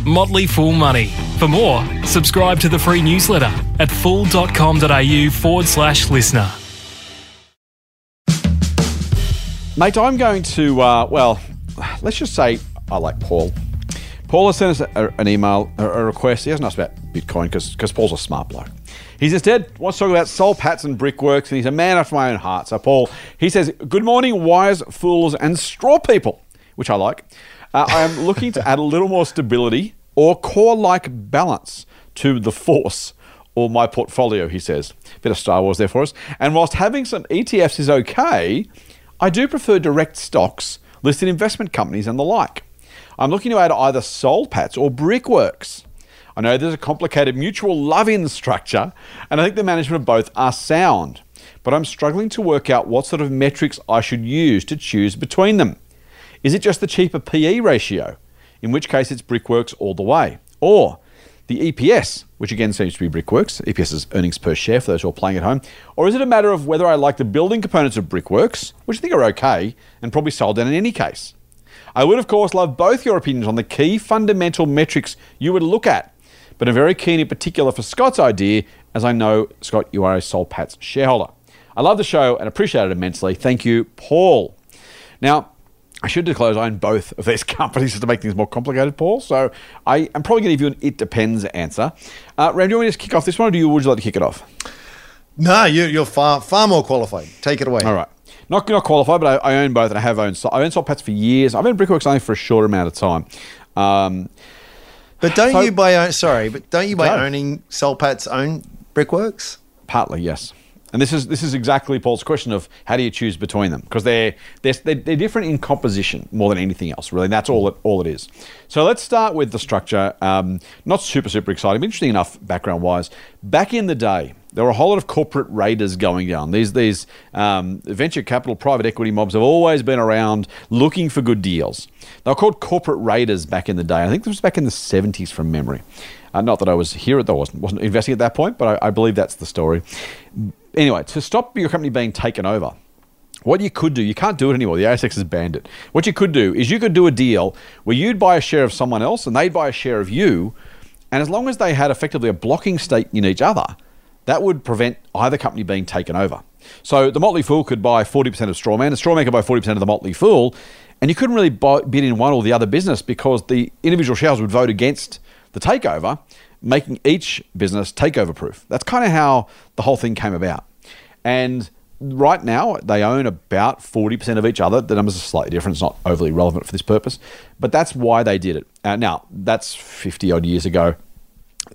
D: Motley Fool Money. For more, subscribe to the free newsletter at fool.com.au forward slash listener.
E: Mate, I'm going to, uh, well, let's just say I like Paul. Paul has sent us a, an email, a, a request. He hasn't asked about Bitcoin because Paul's a smart bloke. He's instead wants to talk about Soul Patts and Brickworks, and he's a man after my own heart. So, Paul, he says, Good morning, wise fools and straw people, which I like. Uh, I am looking to add a little more stability or core like balance to the force or my portfolio, he says. Bit of Star Wars there for us. And whilst having some ETFs is okay, I do prefer direct stocks, listed investment companies, and the like. I'm looking to add either Soul Patts or Brickworks. I know there's a complicated mutual love in structure, and I think the management of both are sound, but I'm struggling to work out what sort of metrics I should use to choose between them. Is it just the cheaper PE ratio, in which case it's Brickworks all the way? Or the EPS, which again seems to be Brickworks, EPS is earnings per share for those who are playing at home? Or is it a matter of whether I like the building components of Brickworks, which I think are okay and probably sold down in any case? I would, of course, love both your opinions on the key fundamental metrics you would look at, but I'm very keen in particular for Scott's idea, as I know, Scott, you are a Soul Patts shareholder. I love the show and appreciate it immensely. Thank you, Paul. Now, I should disclose I own both of these companies just to make things more complicated, Paul. So I am probably going to give you an it depends answer. Uh, Ram, do you want me to just kick off this one, or do you, would you like to kick it off?
F: No, you, you're far far more qualified. Take it away.
E: All right. Not, not qualified, but I, I own both, and I have owned. I owned Soul Patts for years. I've owned Brickworks only for a short amount of time. Um,
F: But don't
E: So-
F: you by own, sorry, but don't you by
E: Go.
F: owning Soul Patts own Brickworks?
E: partly, yes. And this is this is exactly Paul's question of how do you choose between them because they're, they're they're they're different in composition more than anything else. Really, and that's all it all it is. So let's start with the structure. Um, not super super exciting, but interesting enough background wise. Back in the day, there were a whole lot of corporate raiders going down. These these um, venture capital, private equity mobs have always been around looking for good deals. They were called corporate raiders back in the day. I think this was back in the seventies from memory. Uh, not that I was here at that wasn't wasn't investing at that point, but I, I believe that's the story. Anyway, to stop your company being taken over, what you could do, you can't do it anymore. The ASX has banned it. What you could do is you could do a deal where you'd buy a share of someone else and they'd buy a share of you, and as long as they had effectively a blocking stake in each other, that would prevent either company being taken over. So the Motley Fool could buy 40% of Strawman, and Strawman could buy 40% of the Motley Fool, and you couldn't really buy, bid in one or the other business because the individual shareholders would vote against the takeover, making each business takeover proof. That's kind of how the whole thing came about. And right now, they own about 40% of each other. The numbers are slightly different. It's not overly relevant for this purpose, but that's why they did it. Uh, now, that's 50 odd years ago.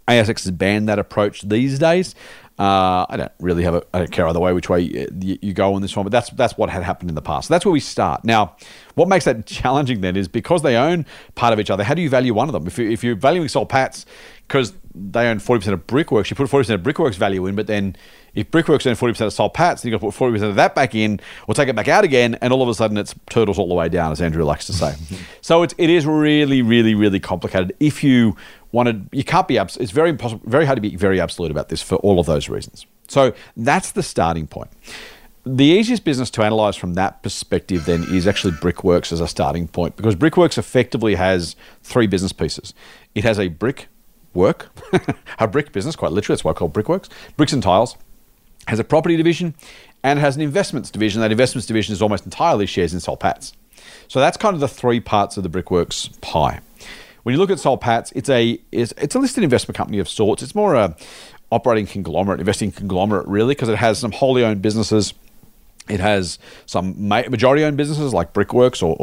E: ASX has banned that approach these days. Uh, I don't really have a, I don't care either way which way you, you, go on this one, but that's that's what had happened in the past. So that's where we start. Now, what makes that challenging then is because they own part of each other. How do you value one of them? If, you, if you're valuing Soul Patts because they own 40% of Brickworks, you put 40% of Brickworks value in, but then if Brickworks own 40% of Soul Patts, then you've got to put 40% of that back in or take it back out again, and all of a sudden it's turtles all the way down, as Andrew likes to say. so it's, it is really, really, really complicated if you wanted you can't be abs- it's very impossible very hard to be very absolute about this for all of those reasons. So that's the starting point. The easiest business to analyze from that perspective then is actually brickworks as a starting point because brickworks effectively has three business pieces. It has a brick work a brick business quite literally that's why i call brickworks bricks and tiles. Has a property division and has an investments division. That investments division is almost entirely shares in Soul Patts. So that's kind of the three parts of the brickworks pie when you look at Soul Patts, it's a it's, it's a listed investment company of sorts. It's more a operating conglomerate, investing conglomerate, really, because it has some wholly owned businesses. It has some majority owned businesses like Brickworks, or,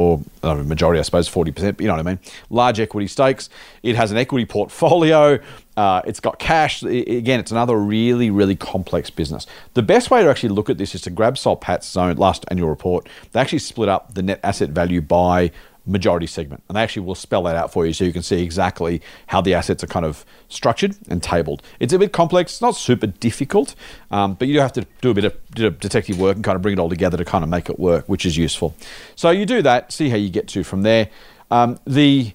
E: or majority, I suppose, 40%, you know what I mean? Large equity stakes. It has an equity portfolio. Uh, it's got cash. It, again, it's another really, really complex business. The best way to actually look at this is to grab Soul Patts' own last annual report. They actually split up the net asset value by majority segment. And they actually will spell that out for you so you can see exactly how the assets are kind of structured and tabled. It's a bit complex, it's not super difficult, um, but you do have to do a bit of detective work and kind of bring it all together to kind of make it work, which is useful. So you do that, see how you get to from there. Um, the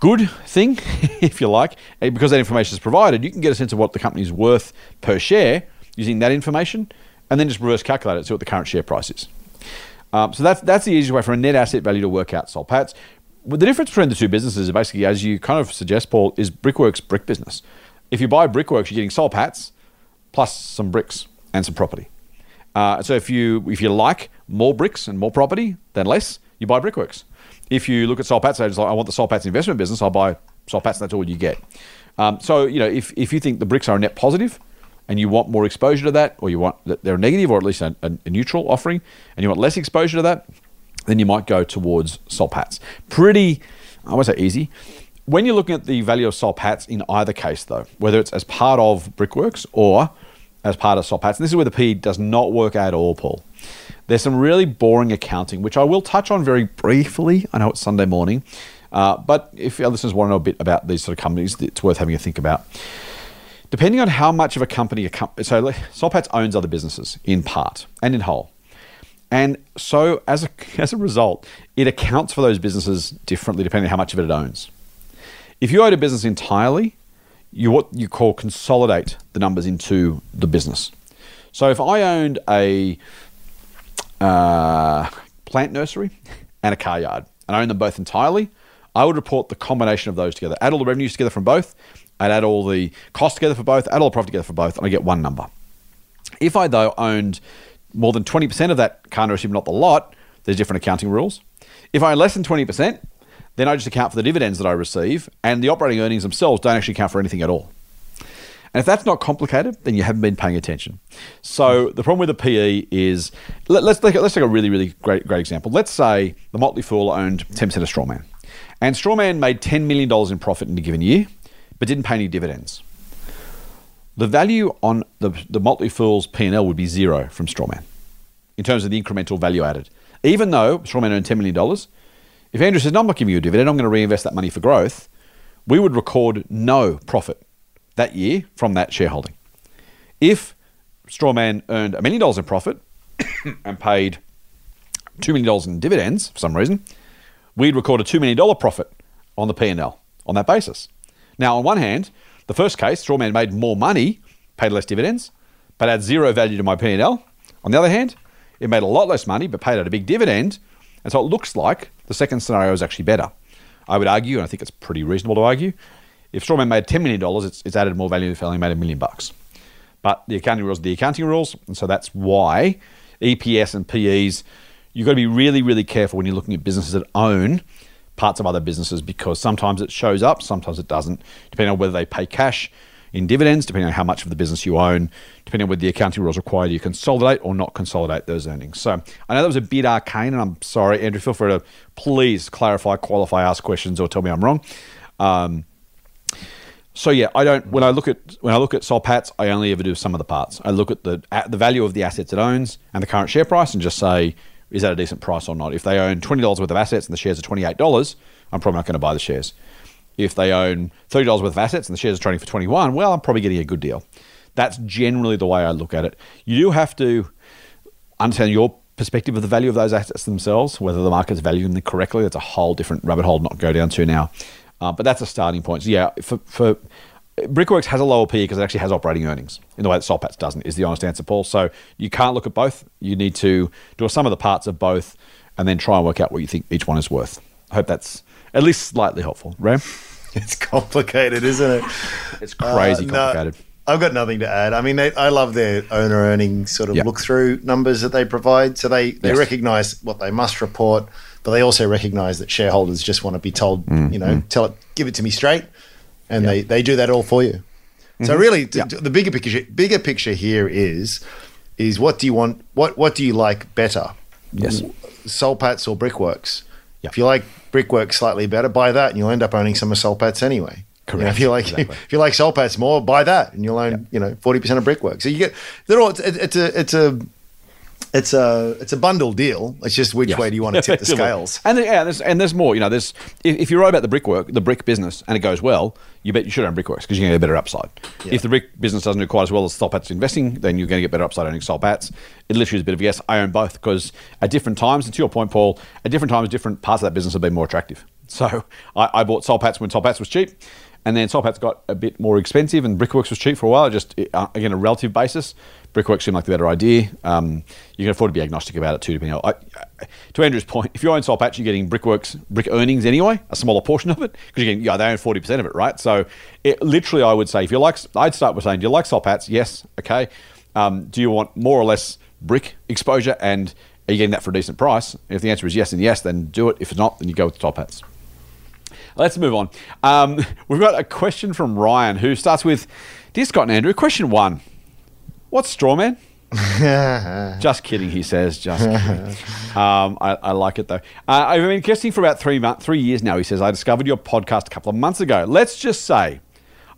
E: good thing, if you like, eh, because that information is provided, you can get a sense of what the company's worth per share using that information and then just reverse calculate it, see what the current share price is. Um, so that's that's the easiest way for a net asset value to work out Soul Patts. The difference between the two businesses is basically, as you kind of suggest, Paul, is Brickworks brick business. If you buy Brickworks, you're getting Soul Patts plus some bricks and some property. Uh, so if you if you like more bricks and more property than less, you buy Brickworks. If you look at Soul Patts, like, I want the Soul Patts investment business, I'll buy Soul Patts, and That's all you get. Um, so you know, if if you think the bricks are a net positive, and you want more exposure to that, or you want that they're negative or at least a, a, neutral offering, and you want less exposure to that, then you might go towards Soul Patts. Pretty, I won't say easy. When you're looking at the value of Soul Patts in either case, though, whether it's as part of Brickworks or as part of Soul Patts, and this is where the P does not work at all, Paul. There's some really boring accounting, which I will touch on very briefly. I know it's Sunday morning, uh, but if our listeners want to know a bit about these sort of companies, it's worth having a think about depending on how much of a company, a so Soul Patts owns other businesses in part and in whole. And so as a, as a result, it accounts for those businesses differently depending on how much of it it owns. If you own a business entirely, you what you call consolidate the numbers into the business. So if I owned a uh, plant nursery and a car yard and I own them both entirely, I would report the combination of those together, add all the revenues together from both, I'd add all the costs together for both, add all the profit together for both, and I get one number. If I, though, owned more than 20% of that car nursery, not the lot, there's different accounting rules. If I own less than 20%, then I just account for the dividends that I receive, and the operating earnings themselves don't actually account for anything at all. And if that's not complicated, then you haven't been paying attention. So the problem with the PE is let, us take, let's take a really, really great, great example. Let's say the Motley Fool owned 10% of Strawman. And Strawman made $10 million in profit in a given year but didn't pay any dividends. the value on the, the Motley Fool's P&L would be zero from Strawman in terms of the incremental value added. Even though Strawman earned $10 million, if Andrew says, no, I'm not giving you a dividend, I'm going to reinvest that money for growth, we would record no profit that year from that shareholding. If Strawman earned a million dollars in profit and paid $2 million in dividends for some reason, we'd record a $2 million profit on the P&L on that basis. Now, on one hand, the first case, Strawman made more money, paid less dividends, but had zero value to my P&L. On the other hand, it made a lot less money, but paid out a big dividend. And so it looks like the second scenario is actually better. I would argue, and I think it's pretty reasonable to argue, if Strawman made $10 million, it's, it's added more value if only made a million bucks. But the accounting rules are the accounting rules, and so that's why EPS and PEs, you've got to be really, really careful when you're looking at businesses that own parts of other businesses because sometimes it shows up, sometimes it doesn't, depending on whether they pay cash in dividends, depending on how much of the business you own, depending on whether the accounting rules require you consolidate or not consolidate those earnings. So I know that was a bit arcane, and I'm sorry, Andrew. Feel free to please clarify, qualify, ask questions, or tell me I'm wrong. Um, so yeah, I don't. When I look at when I look at Soul Patts, I only ever do some of the parts. I look at the at the value of the assets it owns and the current share price, and just say, is that a decent price or not? If they own twenty dollars worth of assets and the shares are twenty eight dollars, I'm probably not going to buy the shares. If they own thirty dollars worth of assets and the shares are trading for twenty one, well, I'm probably getting a good deal. That's generally the way I look at it. You do have to understand your perspective of the value of those assets themselves, whether the market's valuing them correctly. That's a whole different rabbit hole not go down to now. Uh, but that's a starting point. So yeah, for, for Brickworks has a lower PE because it actually has operating earnings in the way that Soul Patts doesn't. Is the honest answer, Paul? So you can't look at both. You need to do a sum of the parts of both, and then try and work out what you think each one is worth. I hope that's at least slightly helpful. Ram,
F: It's complicated, isn't it?
E: it's crazy
F: Uh, no,
E: complicated.
F: I've got nothing to add. I mean, they, I love their owner earnings sort of
E: Yep.
F: look through numbers that they provide. So they, they
E: Yes.
F: recognize what they must report, but they also recognize that shareholders just want to be told,
E: Mm,
F: you know, tell it, give it to me straight, and they, they do that all for you. So really, t-
E: Mm-hmm.
F: T- the bigger picture bigger picture here is is what do you want? What what do you like better?
E: Yes.
F: Soul Patts or Brickworks.
E: Yeah.
F: If you like Brickworks slightly better, buy that, and you'll end up owning some of Soul Patts anyway. You know,
E: Correct.
F: if you like
E: Exactly.
F: if you like Soul Patts more, buy that, and you'll own you know forty percent of Brickworks. So you get they're all it's, it's a it's a it's a it's a bundle deal. It's just which
E: Yes.
F: way do you want to tip the scales?
E: And, yeah, there's, and there's more. You know, there's if, if you write about the brickwork, the brick business, and it goes well, you bet you should own Brickworks because you're going to get a better upside. If the brick business doesn't do quite as well as Soul Patts investing, then you're going to get better upside owning Soul Patts. It literally is a bit of a yes. I own both because at different times, and to your point, Paul, at different times, different parts of that business have been more attractive. So I, I bought Soul Patts when Soul Patts was cheap. And then Soul Patts got a bit more expensive, and Brickworks was cheap for a while. Just uh, again, a relative basis, Brickworks seemed like the better idea. Um, you can afford to be agnostic about it too, depending on. I, to Andrew's point, if you own Soul Patts, you're getting Brickworks brick earnings anyway, a smaller portion of it, because you're getting yeah, they own forty percent of it, right? So, it, literally, I would say if you like, I'd start with saying, do you like Soul Patts? Yes, okay. Um, do you want more or less brick exposure, and are you getting that for a decent price? If the answer is yes and yes, then do it. If it's not, then you go with top hats. Let's move on. Um, we've got a question from Ryan who starts with Dear Scott and Andrew, question one What's Strawman? just kidding, he says. Just kidding. Um, I, I like it though. Uh, I've been guessing for about three months, three years now. He says I discovered your podcast a couple of months ago. Let's just say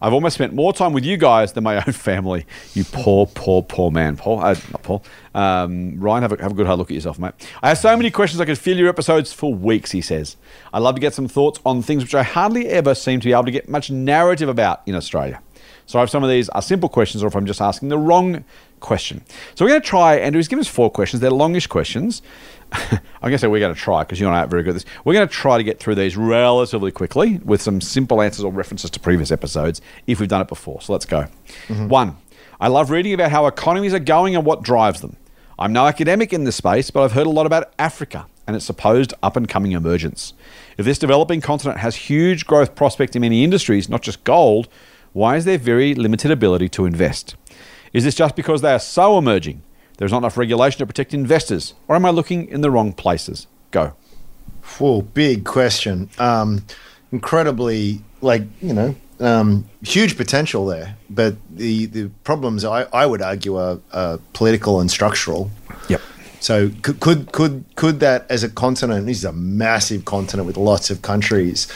E: I've almost spent more time with you guys than my own family. You poor, poor, poor man, Paul. Uh, not Paul. Um, Ryan, have a, have a good hard look at yourself, mate. I have so many questions. I could fill your episodes for weeks. He says. I'd love to get some thoughts on things which I hardly ever seem to be able to get much narrative about in Australia. So if some of these are simple questions or if I'm just asking the wrong question. So we're going to try, Andrew, he's given us four questions. They're longish questions. I'm going to say we're going to try because you and I are very good at this. We're going to try to get through these relatively quickly with some simple answers or references to previous episodes if we've done it before. So let's go. Mm-hmm. One, I love reading about how economies are going and what drives them. I'm no academic in this space, but I've heard a lot about Africa and its supposed up and coming emergence. If this developing continent has huge growth prospects in many industries, not just gold, why is there very limited ability to invest? Is this just because they are so emerging? There's not enough regulation to protect investors, or am I looking in the wrong places? Go.
F: Whoa, big question. Um, incredibly, like you know, um, huge potential there. But the the problems I, I would argue are, are political and structural.
E: Yep.
F: So could, could could could that as a continent? This is a massive continent with lots of countries.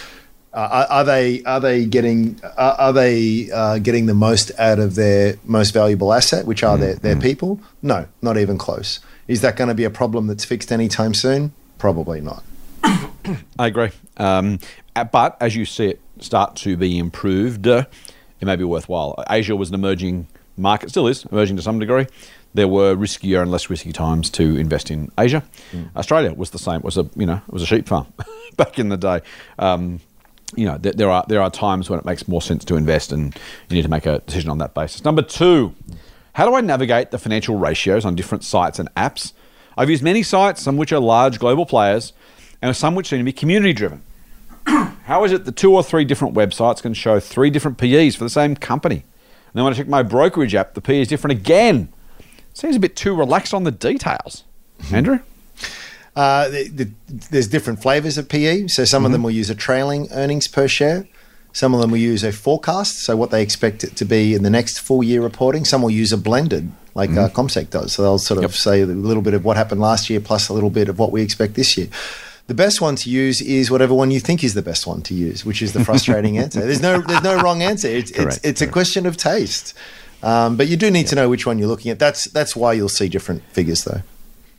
F: Uh, are, are they are they getting are, are they uh, getting the most out of their most valuable asset, which are their, their people? No, not even close. Is that going to be a problem that's fixed anytime soon? Probably not.
E: I agree. Um, uh, but as you see it start to be improved, uh, it may be worthwhile. Asia was an emerging market, still is emerging to some degree. There were riskier and less risky times to invest in Asia. Australia was the same. It was a you know it was a sheep farm back in the day. Um, you know there, there are there are times when it makes more sense to invest, and you need to make a decision on that basis. Number two, how do I navigate the financial ratios on different sites and apps? I've used many sites, some which are large global players, and some which seem to be community driven. How is it that two or three different websites can show three different PEs for the same company? And then when I check my brokerage app, the PE is different again. Seems a bit too relaxed on the details. Hmm. Andrew?
F: Uh, the, the, there's different flavors of PE. So some of them will use a trailing earnings per share. Some of them will use a forecast, so what they expect it to be in the next full year reporting. Some will use a blended, like uh, CommSec does. So they'll sort of say a little bit of what happened last year plus a little bit of what we expect this year. The best one to use is whatever one you think is the best one to use, which is the frustrating answer. There's no there's no wrong answer. It's it's,
E: Correct,
F: it's a question of taste. Um, but you do need to know which one you're looking at. That's that's why you'll see different figures though.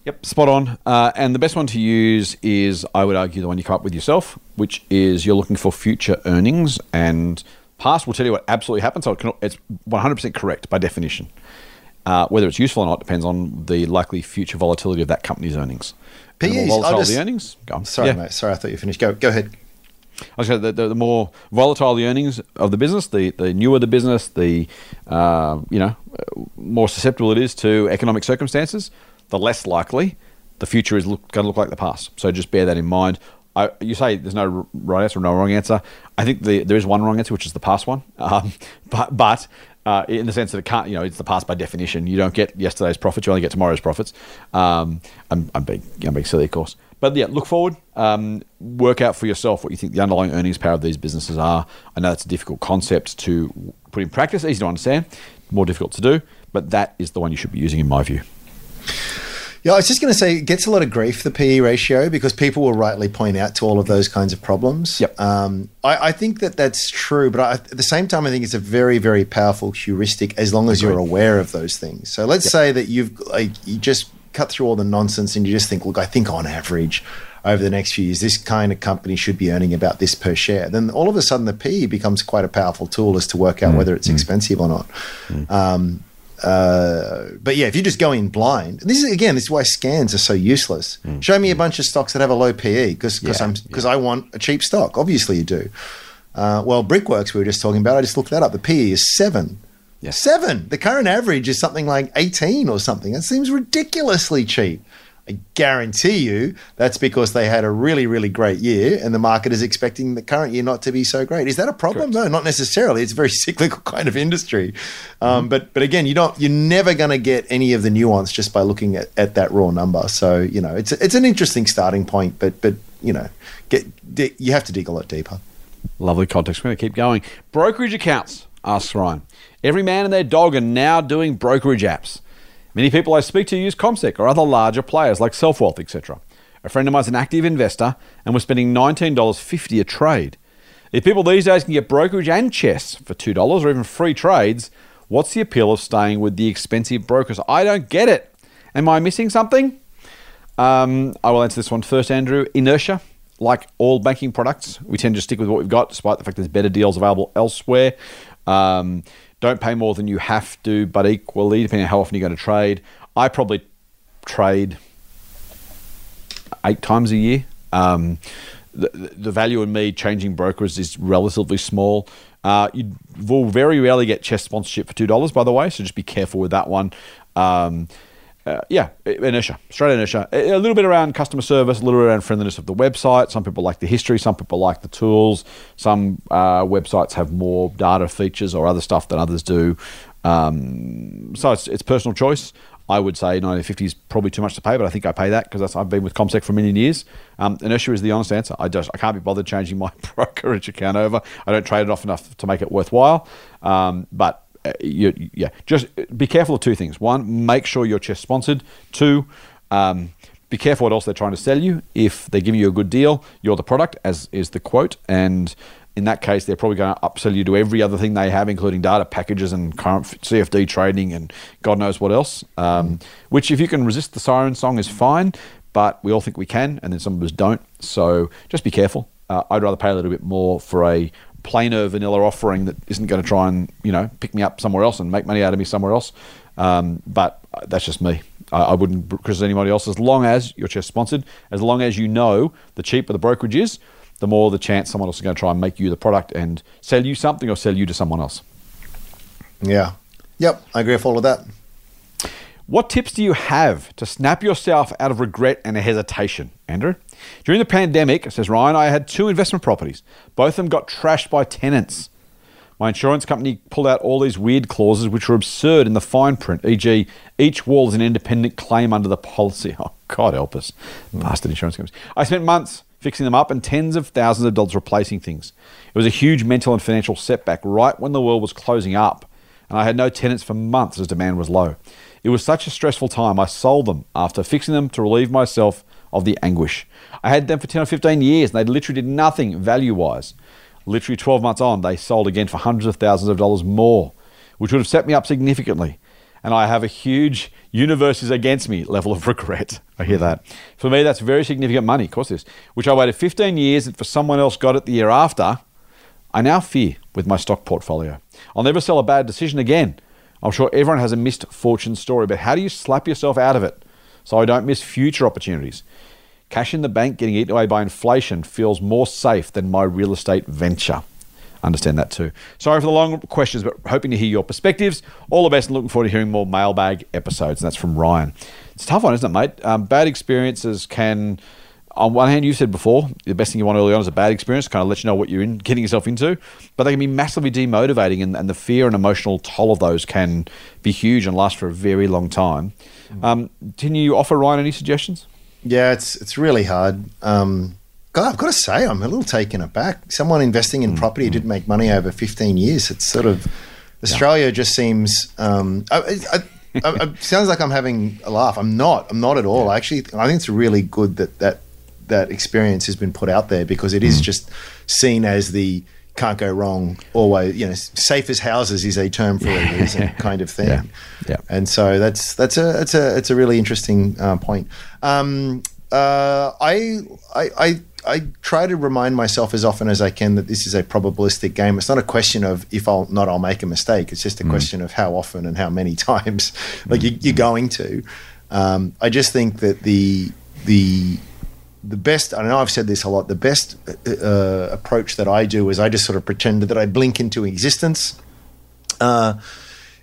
E: Yep, spot on. Uh, and the best one to use is, I would argue, the one you come up with yourself, which is you're looking for future earnings, and past will tell you what absolutely happened. So it can, it's 100% correct by definition. Uh, whether it's useful or not depends on the likely future volatility of that company's earnings.
F: PEs,
E: more volatile
F: just-
E: the earnings, go on.
F: Sorry,
E: Yeah.
F: mate. Sorry, I thought you finished. Go go ahead.
E: I was going to say the, the, the more volatile the earnings of the business, the, the newer the business, the uh, you know more susceptible it is to economic circumstances, the less likely the future is look, going to look like the past. So just bear that in mind. I, you say there's no right answer no wrong answer. I think the, there is one wrong answer, which is the past one. Um, but but uh, in the sense that it can't, you know, it's the past by definition. You don't get yesterday's profits; you only get tomorrow's profits. Um, I'm, I'm being I'm being silly, of course. But yeah, look forward. Um, work out for yourself what you think the underlying earnings power of these businesses are. I know it's a difficult concept to put in practice, easy to understand, more difficult to do, but that is the one you should be using, in my view.
F: Yeah, I was just going to say it gets a lot of grief the PE ratio because people will rightly point out to all of those kinds of problems.
E: Yep.
F: Um, I, I think that that's true, but I, at the same time, I think it's a very, very powerful heuristic as long as you're aware of those things. So let's say that you've like you just cut through all the nonsense and you just think, look, I think on average. Over the next few years, this kind of company should be earning about this per share. Then all of a sudden, the PE becomes quite a powerful tool as to work out whether it's expensive or not. Um, uh, but yeah, if you just go in blind, this is again, this is why scans are so useless. Show me a bunch of stocks that have a low PE because because
E: Yeah,
F: I'm because I want a cheap stock. Obviously, you do. Uh, well, Brickworks we were just talking about. I just looked that up. The PE is seven.
E: Yeah.
F: Seven. The current average is something like eighteen or something. It seems ridiculously cheap. I guarantee you that's because they had a really, really great year and the market is expecting the current year not to be so great. Is that a problem? No, not necessarily. It's a very cyclical kind of industry. Um, but but again, you don't you're never going to get any of the nuance just by looking at, at that raw number. So, you know, it's it's an interesting starting point, but but you know, get di- you have to dig a lot deeper.
E: Lovely context. We're going to keep going. Brokerage accounts, asks Ryan. Every man and their dog are now doing brokerage apps. Many people I speak to use CommSec or other larger players like Selfwealth, etc. A friend of mine is an active investor and was spending $19.50 a trade. If people these days can get brokerage and CHESS for $2 or even free trades, what's the appeal of staying with the expensive brokers? I don't get it. Am I missing something? Um, I will answer this one first, Andrew. Inertia, like all banking products, we tend to stick with what we've got, despite the fact there's better deals available elsewhere. Um, don't pay more than you have to, but equally, depending on how often you're going to trade, I probably trade eight times a year. Um, the, the value in me changing brokers is relatively small. Uh, you will very rarely get CHESS sponsorship for two dollars, by the way, so just be careful with that one. Um, uh, yeah, inertia, straight inertia. A little bit around customer service, a little bit around friendliness of the website. Some people like the history, some people like the tools. Some uh, websites have more data features or other stuff than others do. Um, so it's, it's personal choice. I would say 1950 is probably too much to pay, but I think I pay that because I've been with CommSec for a million years. Um, inertia is the honest answer. I just I can't be bothered changing my brokerage account over. I don't trade it off enough to make it worthwhile. Um, but you, yeah, just be careful of two things. One, make sure you're sponsored. Two, um, be careful what else they're trying to sell you. If they're giving you a good deal, you're the product, as is the quote. And in that case, they're probably going to upsell you to every other thing they have, including data packages and current CFD trading and God knows what else. Um, which, if you can resist the siren song, is fine. But we all think we can, and then some of us don't. So just be careful. Uh, I'd rather pay a little bit more for a plainer vanilla offering that isn't going to try and you know pick me up somewhere else and make money out of me somewhere else. Um, but that's just me. I, I wouldn't criticize anybody else as long as you're just sponsored. As long as you know the cheaper the brokerage is, the more the chance someone else is going to try and make you the product and sell you something or sell you to someone else.
F: Yeah. Yep. I agree with all of that.
E: What tips do you have to snap yourself out of regret and hesitation, Andrew? During the pandemic, says Ryan, I had two investment properties. Both of them got trashed by tenants. My insurance company pulled out all these weird clauses which were absurd in the fine print, e.g., each wall is an independent claim under the policy. Oh, God help us. Hmm. Bastard insurance companies. I spent months fixing them up and tens of thousands of dollars replacing things. It was a huge mental and financial setback right when the world was closing up, and I had no tenants for months as demand was low. It was such a stressful time, I sold them after fixing them to relieve myself of the anguish. I had them for 10 or 15 years, and they literally did nothing value wise. Literally 12 months on, they sold again for hundreds of thousands of dollars more, which would have set me up significantly. And I have a huge universe is against me level of regret. I hear that. For me, that's very significant money, of course, this, which I waited 15 years and for someone else got it the year after. I now fear with my stock portfolio. I'll never sell a bad decision again. I'm sure everyone has a missed fortune story, but how do you slap yourself out of it so I don't miss future opportunities? Cash in the bank getting eaten away by inflation feels more safe than my real estate venture. Understand that too. Sorry for the long questions, but hoping to hear your perspectives. All the best and looking forward to hearing more mailbag episodes. And that's from Ryan. It's a tough one, isn't it, mate? Um, bad experiences can, on one hand, you said before, the best thing you want early on is a bad experience, kind of let you know what you're in, getting yourself into. But they can be massively demotivating, and, and the fear and emotional toll of those can be huge and last for a very long time. Um, can you offer Ryan any suggestions?
F: Yeah, it's it's really hard. Um, God, I've got to say, I'm a little taken aback. Someone investing in property didn't make money over 15 years. It's sort of Australia just seems. Um, I, I, I, it sounds like I'm having a laugh. I'm not. I'm not at all. Actually, I think it's really good that that that experience has been put out there because it is just seen as the can't go wrong always you know safe as houses is a term for a reason kind of thing
E: Yeah. Yeah.
F: and so that's that's a it's a it's a really interesting uh, point um, uh, I, I I I try to remind myself as often as I can that this is a probabilistic game. It's not a question of if I'll not I'll make a mistake. It's just a question of how often and how many times like you, you're going to. Um, I just think that the the the best, I know I've said this a lot, the best uh, approach that I do is I just sort of pretend that I blink into existence uh,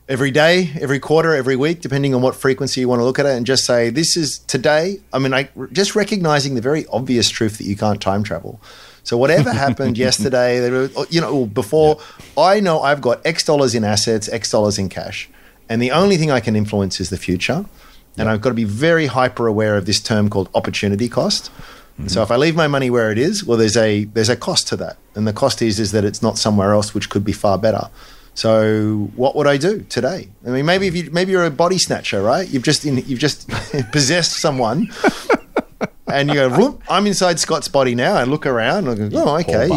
F: every day, every quarter, every week, depending on what frequency you want to look at it, and just say, this is today. I mean, I just recognizing the very obvious truth that you can't time travel. So whatever happened yesterday, you know, before I know I've got X dollars in assets, X dollars in cash, and the only thing I can influence is the future. And I've got to be very hyper aware of this term called opportunity cost. So if I leave my money where it is, well, there's a there's a cost to that, and the cost is is that it's not somewhere else which could be far better. So what would I do today? I mean, maybe if you maybe you're a body snatcher, right? You've just in, you've just possessed someone, and you go, "Whoop, I'm inside Scott's body now. I look around, and go, oh, okay,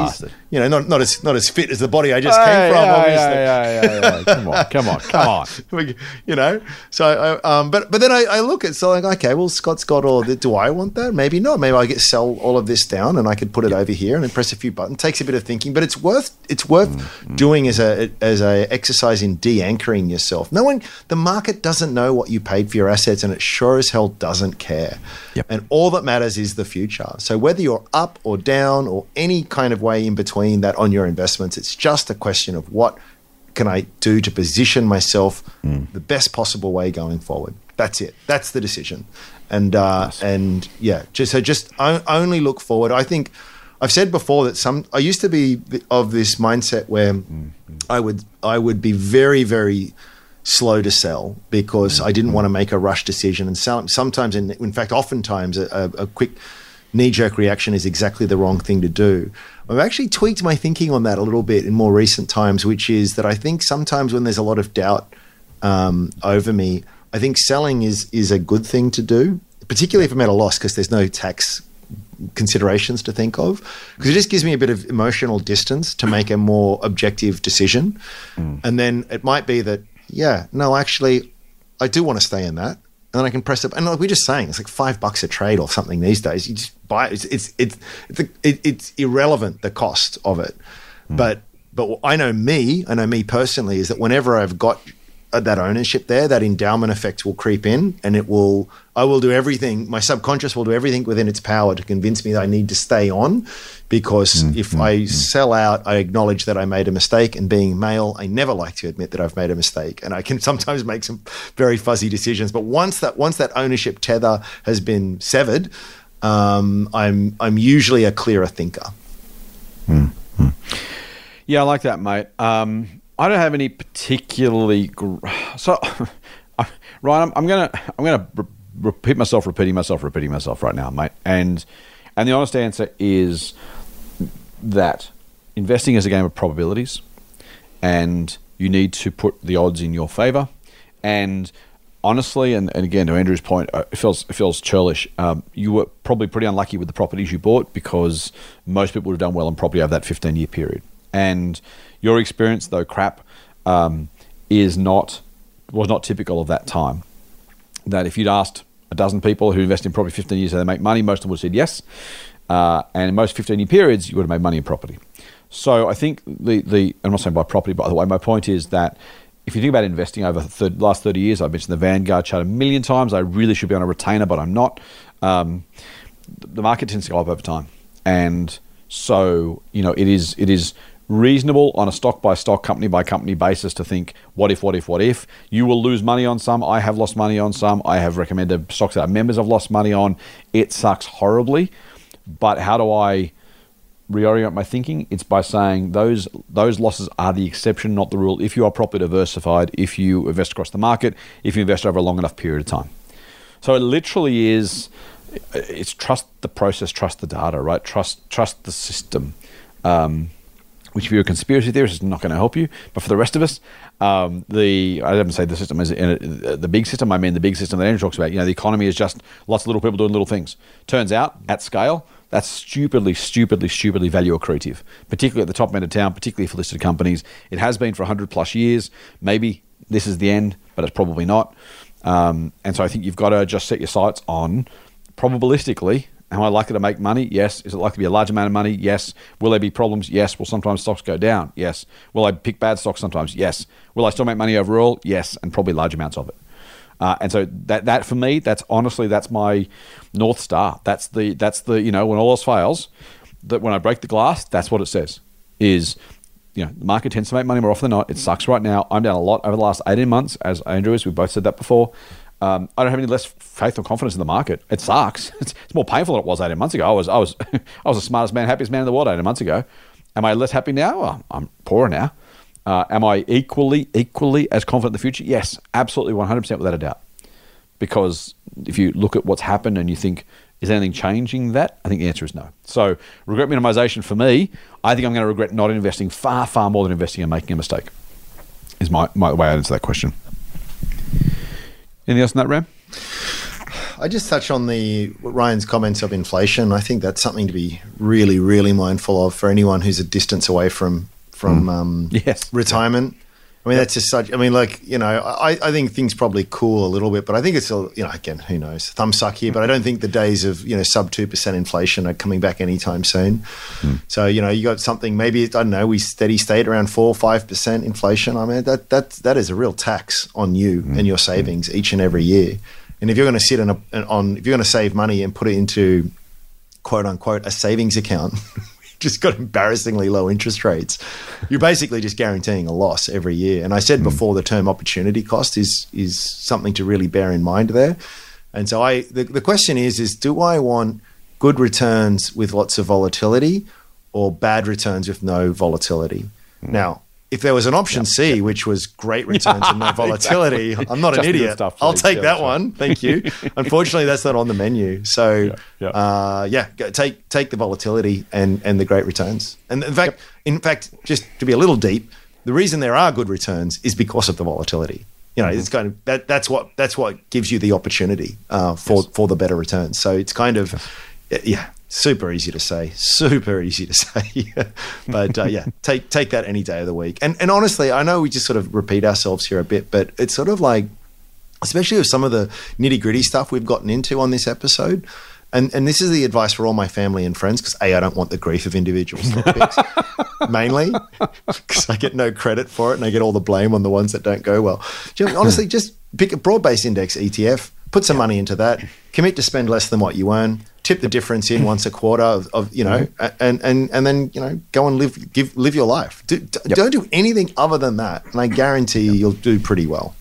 F: you know, not not as not as fit as the body I just
E: Hey,
F: came from, obviously.
E: yeah, yeah, yeah, yeah. Come on, come on, come on.
F: You know. So, I, um, but but then I, I look at so like okay, well, Scott's got all. The, do I want that? Maybe not. Maybe I get sell all of this down, and I could put it over here and then press a few buttons. Takes a bit of thinking, but it's worth it's worth
E: Mm,
F: doing as a as a exercise in de-anchoring yourself. No one, the market doesn't know what you paid for your assets, and it sure as hell doesn't care.
E: Yep.
F: And all that matters is the future. So whether you're up or down or any kind of way in between that on your investments, it's just a question of what can I do to position myself hmm. the best possible way going forward. That's it. That's the decision. And uh, and yeah, just so just only look forward. I think I've said before that some I used to be of this mindset where hmm. Hmm. I would I would be very very slow to sell because mm. I didn't mm. want to make a rush decision. And some, sometimes, in, in fact, oftentimes, a, a, quick knee jerk reaction is exactly the wrong thing to do. I've actually tweaked my thinking on that a little bit in more recent times, which is that I think sometimes when there's a lot of doubt um, over me, I think selling is is a good thing to do, particularly if I'm at a loss because there's no tax considerations to think of because it just gives me a bit of emotional distance to make a more objective decision. Mm. And then it might be that, yeah, no, actually, I do want to stay in that. And then I can press it. And like we're just saying, it's like five bucks a trade or something these days. You just buy it. It's it's it's it's, it, it's irrelevant the cost of it. Hmm. But but I know me. I know me personally is that whenever I've got Uh, that ownership there, that endowment effect will creep in, and it will. I will do everything. My subconscious will do everything within its power to convince me that I need to stay on, because mm, if mm, I mm. sell out, I acknowledge that I made a mistake. And being male, I never like to admit that I've made a mistake, and I can sometimes make some very fuzzy decisions. But once that once that ownership tether has been severed, um, I'm I'm usually a clearer thinker.
E: Yeah, I like that, mate. Um, I don't have any particularly. Gr- so, Ryan, I'm, I'm gonna I'm gonna re- repeat myself, repeating myself, repeating myself right now, mate. And and the honest answer is that investing is a game of probabilities, and you need to put the odds in your favor. And honestly, and, and again to Andrew's point, uh, it feels it feels churlish. Um, you were probably pretty unlucky with the properties you bought because most people would have done well in property over that 15 year period. And your experience, though crap, um, is not was not typical of that time. That if you'd asked a dozen people who invest in property 15 years, do they make money? Most of them would have said yes. Uh, and in most 15 year periods, you would have made money in property. So I think the, the I'm not saying by property, by the way, my point is that if you think about investing over the last 30 years, I've mentioned the Vanguard chart a million times. I really should be on a retainer, but I'm not. Um, the market tends to go up over time. And so, you know, it is it is reasonable on a stock by stock, company by company basis to think, what if, what if, what if? You will lose money on some. I have lost money on some. I have recommended stocks that our members have lost money on. It sucks horribly. But how do I reorient my thinking? It's by saying those those losses are the exception, not the rule. If you are properly diversified, if you invest across the market, if you invest over a long enough period of time. So it literally is it's trust the process, trust the data, right? Trust trust the system. Um, which if you're a conspiracy theorist is not going to help you. But for the rest of us, um, the I didn't say the system is a, the big system. I mean the big system that Andrew talks about. You know, the economy is just lots of little people doing little things. Turns out, at scale, that's stupidly, stupidly, stupidly value accretive, particularly at the top end of town, particularly for listed companies. It has been for 100 plus years. Maybe this is the end, but it's probably not. Um, and so I think you've got to just set your sights on probabilistically Am I likely to make money? Yes. Is it likely to be a large amount of money? Yes. Will there be problems? Yes. Will sometimes stocks go down? Yes. Will I pick bad stocks sometimes? Yes. Will I still make money overall? Yes. And probably large amounts of it. Uh, and so that that for me, that's honestly that's my north star. That's the that's the you know when all else fails, that when I break the glass, that's what it says. Is you know the market tends to make money more often than not. It sucks right now. I'm down a lot over the last 18 months, as Andrew is. We both said that before. Um, I don't have any less faith or confidence in the market. It sucks. It's, it's more painful than it was 18 months ago. I was I was I was the smartest man, happiest man in the world 18 months ago. Am I less happy now? Well, I'm poorer now. Uh, am I equally equally as confident in the future? Yes, absolutely, 100% without a doubt. Because if you look at what's happened and you think, is anything changing that? I think the answer is no. So regret minimization for me, I think I'm going to regret not investing far, far more than investing and making a mistake. Is my, my way I answer that question. Anything else in that, Ram?
F: I just touch on the Ryan's comments of inflation. I think that's something to be really, really mindful of for anyone who's a distance away from from um,
E: Yes.
F: retirement. I mean, that's just such. I mean, like you know, I, I think things probably cool a little bit, but I think it's a you know again, who knows, thumb suck here. But I don't think the days of you know sub two percent inflation are coming back anytime soon. Hmm. So you know, you got something maybe I don't know, we steady state around four or five percent inflation. I mean, that that that is a real tax on you hmm. and your hmm. savings each and every year. And if you're going to sit a, on if you're going to save money and put it into quote unquote a savings account just got embarrassingly low interest rates. You're basically just guaranteeing a loss every year. And i said hmm. before the term opportunity cost is is something to really bear in mind there. And so i the, the question is is do i want good returns with lots of volatility or bad returns with no volatility? Hmm. Now if there was an option C, which was great returns and no volatility, I'm not
E: Just
F: an idiot.
E: stuff,
F: I'll take
E: Yeah,
F: that
E: right.
F: one. Thank you. Unfortunately, that's not on the menu. So,
E: yeah.
F: Uh, yeah, go, take take the volatility and and the great returns. And in fact, in fact, just to be a little deep, the reason there are good returns is because of the volatility. You know, it's kind of that, that's what that's what gives you the opportunity uh, for for the better returns. So it's kind of yeah, super easy to say, super easy to say. but uh, yeah, take take that any day of the week. And and honestly, I know we just sort of repeat ourselves here a bit, but it's sort of like, especially with some of the nitty gritty stuff we've gotten into on this episode. And, and this is the advice for all my family and friends because a I don't want the grief of individuals mainly because I get no credit for it and I get all the blame on the ones that don't go well. Honestly, just pick a broad based index ETF, put some money into that, commit to spend less than what you earn, tip the difference in once a quarter of, of you know, and, and and then you know go and live give live your life. Do, d- Don't do anything other than that, and I guarantee you'll do pretty well.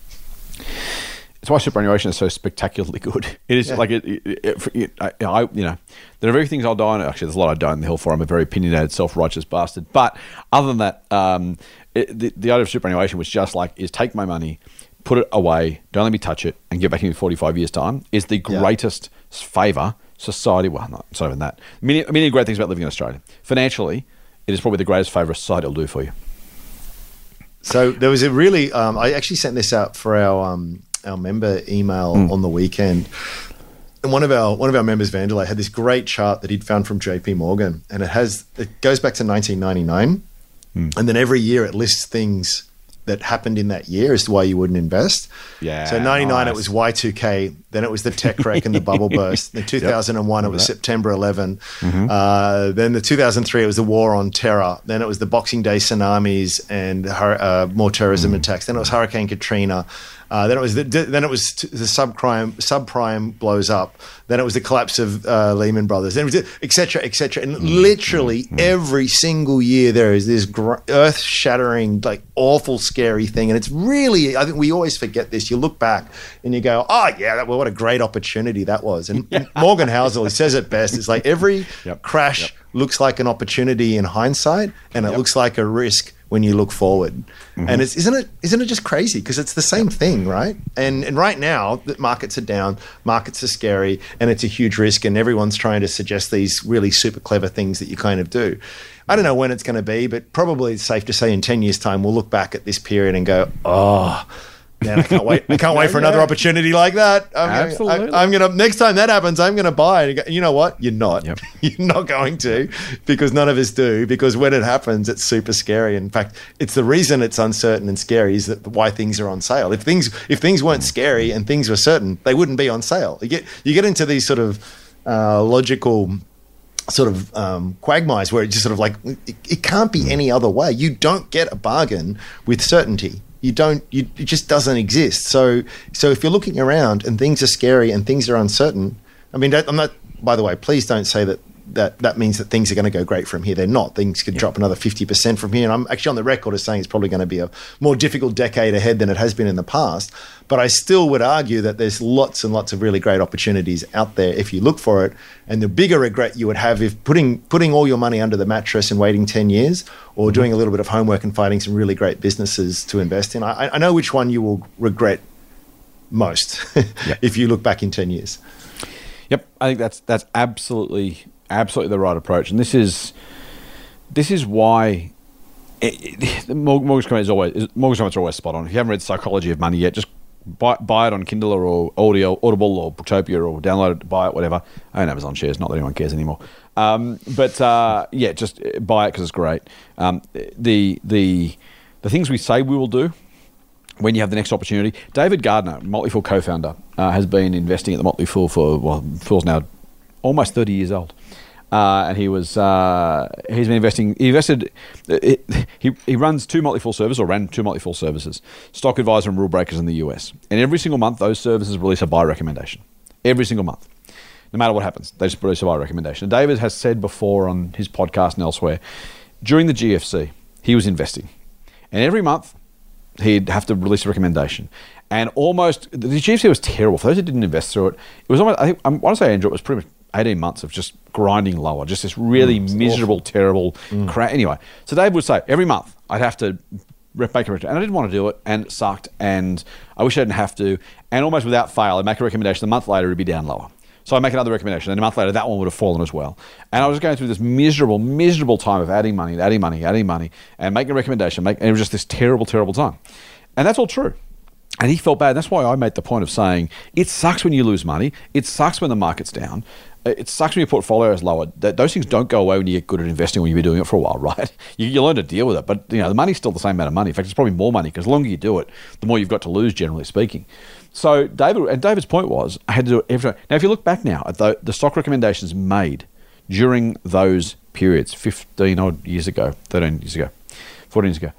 E: It's why superannuation is so spectacularly good. It is like it. it, it, I, I, you know, there are very things I'll die on. Actually, there's a lot I die on the hill for. I'm a very opinionated, self-righteous bastard. But other than that, um, it, the, the idea of superannuation was just like is take my money, put it away, don't let me touch it, and get back in me 45 years time. Is the
F: Yeah.
E: greatest favour society. Well, not, it's not even that. Many, many great things about living in Australia. Financially, it is probably the greatest favour society will do for you.
F: So there was a really, um, I actually sent this out for our um, our member email on the weekend. And one of our one of our members, Vanderlei, had this great chart that he'd found from J.P. Morgan, and it has it goes back to 1999, and then every year it lists things that happened in that year is to why you wouldn't invest.
E: Yeah,
F: So 99 it was Y2K, then it was the tech wreck and the bubble burst. Then 2001 it was September 11. Uh, then the 2003 it was the war on terror. Then it was the Boxing Day tsunamis and uh, more terrorism attacks. Then it was Hurricane Katrina. Uh, then it was the, then it was t- the subprime subprime blows up. Then it was the collapse of uh, Lehman Brothers. Then it was et cetera, et cetera. And literally every single year there is this gr- earth shattering, like awful, scary thing. And it's really, I think we always forget this. You look back and you go, oh yeah, that, well, what a great opportunity that was. And Morgan Housel, he says it best. It's like every
E: Yep.
F: crash looks like an opportunity in hindsight, and it looks like a risk when you look forward.
E: Mm-hmm.
F: And it's isn't it isn't it just crazy because it's the same thing, right? And and right now that markets are down, markets are scary, and it's a huge risk, and everyone's trying to suggest these really super clever things that you kind of do. I don't know when it's going to be, but probably it's safe to say in ten years' time we'll look back at this period and go, oh. Man, I can't wait! I can't wait for another
E: Yeah.
F: opportunity like that. I'm
E: Absolutely.
F: Gonna, I, am gonna next time that happens, I'm gonna buy it. You know what? You're not.
E: Yep.
F: You're not going to because none of us do. Because when it happens, it's super scary. In fact, it's the reason it's uncertain and scary is that why things are on sale. If things if things weren't scary and things were certain, they wouldn't be on sale. You get you get into these sort of uh, logical sort of um, quagmires where it's just sort of like it, it can't be any other way. You don't get a bargain with certainty. You don't. You, it just doesn't exist. So so if you're looking around and things are scary and things are uncertain, I mean, I'm not. By the way, please don't say that. That, that means that things are going to go great from here. They're not. Things could drop another 50% from here. And I'm actually on the record as saying it's probably going to be a more difficult decade ahead than it has been in the past. But I still would argue that there's lots and lots of really great opportunities out there if you look for it. And the bigger regret you would have if putting putting all your money under the mattress and waiting 10 years or mm-hmm. doing a little bit of homework and finding some really great businesses to invest in. I, I know which one you will regret most if you look back in 10 years.
E: Yep, I think that's that's absolutely absolutely the right approach, and this is this is why it, it, the Mor- Morgan's comment is always Morgan's comments are always spot on. If you haven't read Psychology of Money yet, just buy, buy it on Kindle or, or Audio Audible or Booktopia or download it, buy it, whatever. I own Amazon shares, not that anyone cares anymore. Um, but uh, yeah, just uh, buy it because it's great. Um, the the the things we say we will do when you have the next opportunity. David Gardner, Motley Fool co-founder, uh, has been investing at the Motley Fool for well, Fool's now almost thirty years old, uh, and he was uh, he's been investing. He invested. He he runs two Motley Fool services or ran two Motley Fool services, Stock Advisor and Rule Breakers in the US, and every single month those services release a buy recommendation. Every single month. No matter what happens, they just release a buy recommendation. And David has said before on his podcast and elsewhere, during the GFC, he was investing. And every month, he'd have to release a recommendation. And almost the GFC was terrible. For those who didn't invest through it, it was almost. I think I want to say, Andrew, it was pretty much eighteen months of just grinding lower, just this really mm, miserable, terrible mm. crap. Anyway, so Dave would say every month I'd have to make a recommendation, and I didn't want to do it, and it sucked, and I wish I didn't have to. And almost without fail, I'd make a recommendation. A month later, it'd be down lower. So I make another recommendation, and a month later, that one would have fallen as well. And I was going through this miserable, miserable time of adding money, adding money, adding money, and making a recommendation, make, and it was just this terrible, terrible time. And that's all true. And he felt bad. That's why I made the point of saying it sucks when you lose money. It sucks when the market's down. It sucks when your portfolio is lower. Those things don't go away when you get good at investing when you've been doing it for a while, right? You, you learn to deal with it. But you know the money's still the same amount of money. In fact, it's probably more money because the longer you do it, the more you've got to lose, generally speaking. So David and David's point was I had to do it every time. Now, if you look back now at the, the stock recommendations made during those periods, 15 odd years ago, 13 years ago, 14 years ago,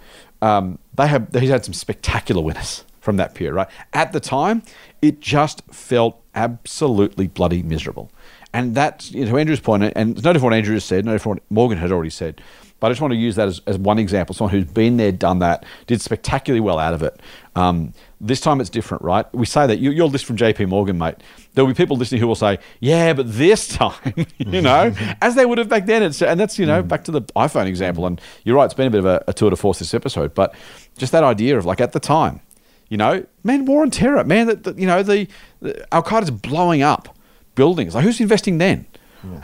E: um, they have he's had some spectacular winners from that period, right? At the time, it just felt absolutely bloody miserable. And that's, you know, to Andrew's point, and it's no different what Andrew has said, no different what Morgan had already said, but I just want to use that as, as one example, someone who's been there, done that, did spectacularly well out of it. Um, this time it's different, right? We say that. You, your list from JP Morgan, mate. There'll be people listening who will say, yeah, but this time, you know, as they would have back then. It's, and that's, you know, back to the iPhone example. And you're right, it's been a bit of a, a tour de force this episode, but just that idea of like at the time, you know, man, war on terror, man. That, that you know, the, the Al Qaeda's blowing up buildings. Like, who's investing then?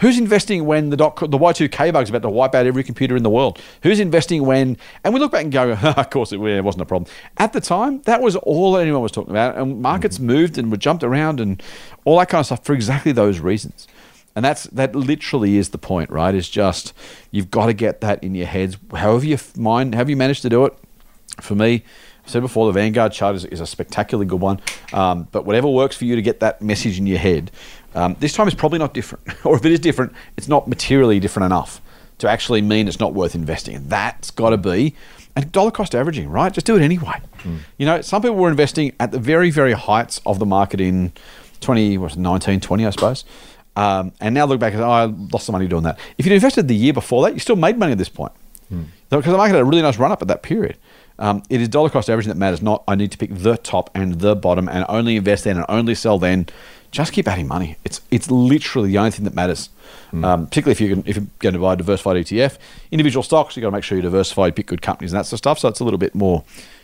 E: Who's investing when the dot, the Y2K bug's about to wipe out every computer in the world? Who's investing when? And we look back and go, of course, it, it wasn't a problem. At the time, that was all anyone was talking about, and markets moved and were jumped around and all that kind of stuff for exactly those reasons. And that's that literally is the point, right? Is just you've got to get that in your heads. However you mind, have you managed to do it? For me, I've said before, the Vanguard chart is, is a spectacularly good one. Um, but whatever works for you to get that message in your head, um, this time is probably not different. or if it is different, it's not materially different enough to actually mean it's not worth investing. And that's got to be, and dollar cost averaging, right? Just do it anyway. You know, some people were investing at the very, very heights of the market in 20, what was it, 19, 20, I suppose. Um, and now look back and say, oh, I lost some money doing that. If you'd invested the year before that, you still made money at this point. Because the market had a really nice run up at that period. Um, it is dollar cost averaging that matters, not I need to pick the top and the bottom and only invest then and only sell then. Just keep adding money. It's it's literally the only thing that matters. Um, particularly if you can, if you're going to buy a diversified ETF, individual stocks, you have got to make sure you diversify, pick good companies and that sort of stuff. So it's a little bit more